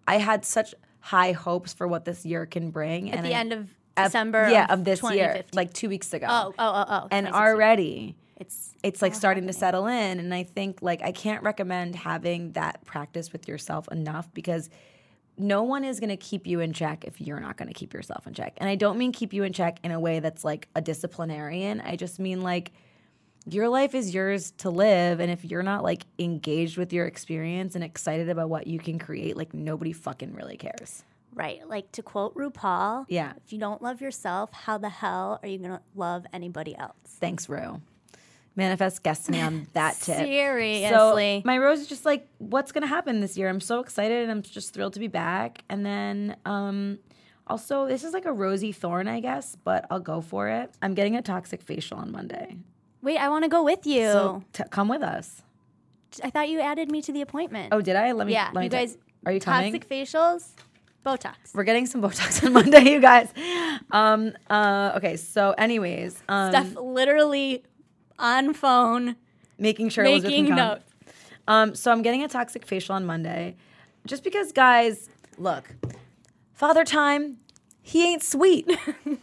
A: I had such high hopes for what this year can bring.
B: at
A: and
B: the
A: I-
B: end of
A: of-
B: December.
A: yeah,
B: of,
A: of this year, like two weeks ago.
B: oh, oh, oh, oh,
A: and already
B: it's
A: it's like starting to settle in and i think like i can't recommend having that practice with yourself enough because no one is going to keep you in check if you're not going to keep yourself in check and i don't mean keep you in check in a way that's like a disciplinarian i just mean like your life is yours to live and if you're not like engaged with your experience and excited about what you can create like nobody fucking really cares
B: right. Like to quote RuPaul,
A: yeah
B: if you don't love yourself, how the hell are you gonna love anybody else?
A: thanks Ru manifest destiny on that tip
B: Seriously.
A: So my rose is just like, what's gonna happen this year? I'm so excited and I'm just thrilled to be back. And then um also this is like a rosy thorn, I guess, but I'll go for it. I'm getting a toxic facial on Monday.
B: Wait, I want to go with you.
A: So t- come with us.
B: I thought you added me to the appointment.
A: Oh, did I? Let me
B: yeah,
A: let me
B: you guys.
A: Are you coming?
B: Toxic facials. Botox.
A: We're getting some Botox on Monday, you guys. Um, uh, okay, so anyways, um,
B: Steph literally on phone
A: making sure
B: making notes.
A: Um, so I'm getting a toxic facial on Monday, just because, guys, look, Father Time, he ain't sweet.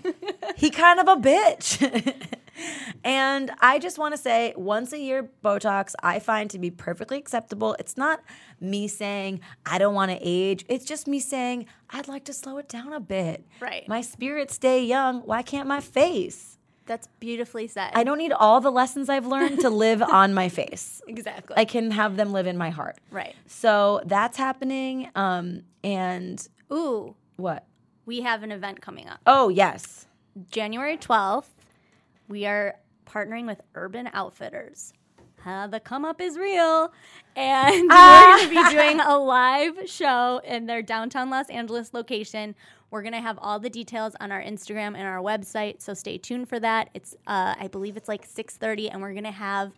A: he kind of a bitch. and I just want to say, once a year Botox, I find to be perfectly acceptable. It's not me saying I don't want to age. It's just me saying I'd like to slow it down a bit.
B: Right.
A: My spirits stay young. Why can't my face?
B: That's beautifully said.
A: I don't need all the lessons I've learned to live on my face.
B: exactly.
A: I can have them live in my heart.
B: right.
A: So that's happening. Um, and
B: Ooh,
A: what?
B: we have an event coming up.
A: Oh, yes.
B: January 12th, we are partnering with Urban Outfitters. Uh, the come up is real. And we're going to be doing a live show in their downtown Los Angeles location. We're going to have all the details on our Instagram and our website, so stay tuned for that. It's uh, I believe it's like 6:30 and we're going to have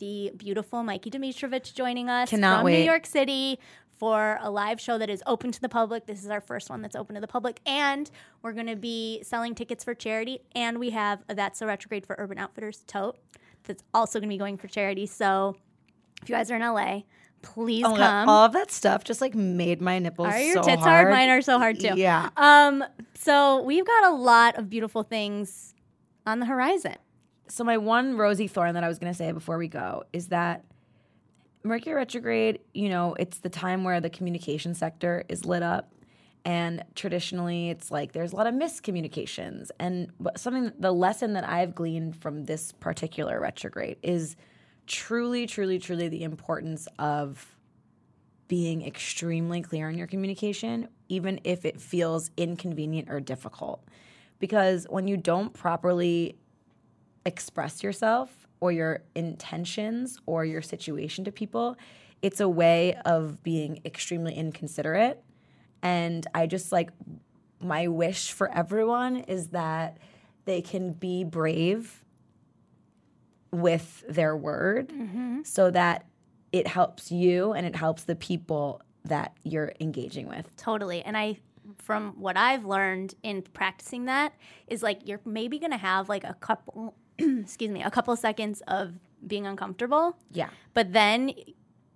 B: the beautiful Mikey Dimitrovich joining us
A: Cannot
B: from
A: wait.
B: New York City for a live show that is open to the public. This is our first one that's open to the public. And we're going to be selling tickets for charity. And we have a That's So Retrograde for Urban Outfitters tote that's also going to be going for charity. So if you guys are in LA, please
A: Oh
B: come.
A: all of that stuff just like made my nipples
B: Are your
A: so
B: tits
A: hard.
B: hard? Mine are so hard too.
A: Yeah.
B: Um, so we've got a lot of beautiful things on the horizon.
A: So my one rosy thorn that I was going to say before we go is that Mercury retrograde, you know, it's the time where the communication sector is lit up. And traditionally, it's like there's a lot of miscommunications. And something, the lesson that I've gleaned from this particular retrograde is truly, truly, truly the importance of being extremely clear in your communication, even if it feels inconvenient or difficult. Because when you don't properly express yourself or your intentions or your situation to people, it's a way of being extremely inconsiderate. And I just like my wish for everyone is that they can be brave with their word mm-hmm. so that it helps you and it helps the people that you're engaging with.
B: Totally. And I from what I've learned in practicing that is like you're maybe going to have like a couple excuse me, a couple seconds of being uncomfortable,
A: Yeah.
B: but then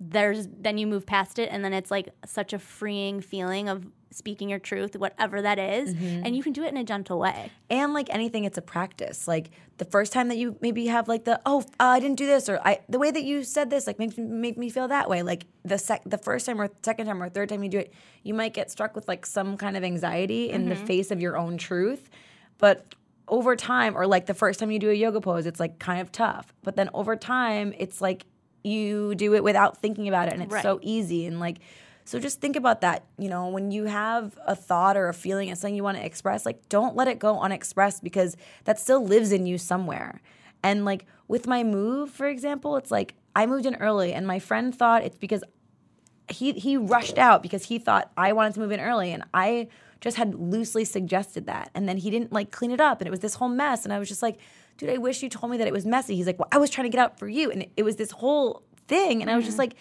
B: there's then you move past it and then it's like such a freeing feeling of speaking your truth whatever that is, and you can do it in a gentle way.
A: and like anything it's a practice. Like the first time that you maybe have like the oh uh, i didn't do this or i the way that you said this like makes make me feel that way. Like the sec the first time or second time or third time you do it you might get struck with like some kind of anxiety in the face of your own truth. But over time or like the first time you do a yoga pose it's like kind of tough. But then over time it's like you do it without thinking about it and it's so easy. And like so just think about that you know when you have a thought or a feeling and something you want to express like don't let it go unexpressed because that still lives in you somewhere. And like with my move for example it's like i moved in early and my friend thought it's because he he rushed out because he thought I wanted to move in early and I just had loosely suggested that. And then he didn't like clean it up and it was this whole mess. And I was just like dude I wish you told me that it was messy. He's like well I was trying to get out for you. And it, it was this whole thing. And I was just mm. like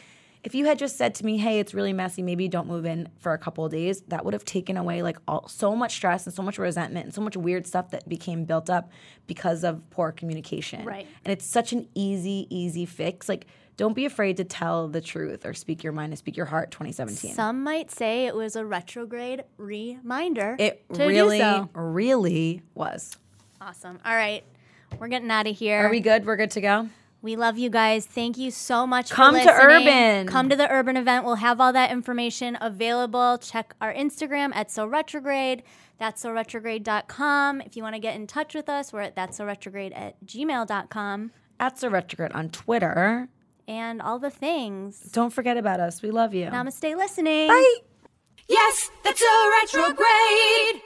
A: if you had just said to me hey it's really messy maybe don't move in for a couple of days that would have taken away like all so much stress and so much resentment and so much weird stuff that became built up because of poor communication
B: Right.
A: and it's such an easy easy fix like don't be afraid to tell the truth or speak your mind and speak your heart 2017
B: Some might say it was a retrograde reminder.
A: it really
B: so.
A: really was
B: awesome. All right, we're getting out of here.
A: are we good we're good to go
B: We love you guys. Thank you so much
A: Come
B: for
A: to. Urban.
B: Come to the Urban event. We'll have all that information available. Check our Instagram at So Retrograde. That's so retrograde.com. If you want to get in touch with us, we're at that's so retrograde at gmail.com.
A: at so Retrograde on Twitter.
B: And all the things.
A: Don't forget about us. We love you.
B: Namaste listening.
A: Bye.
D: Yes, that's a retrograde.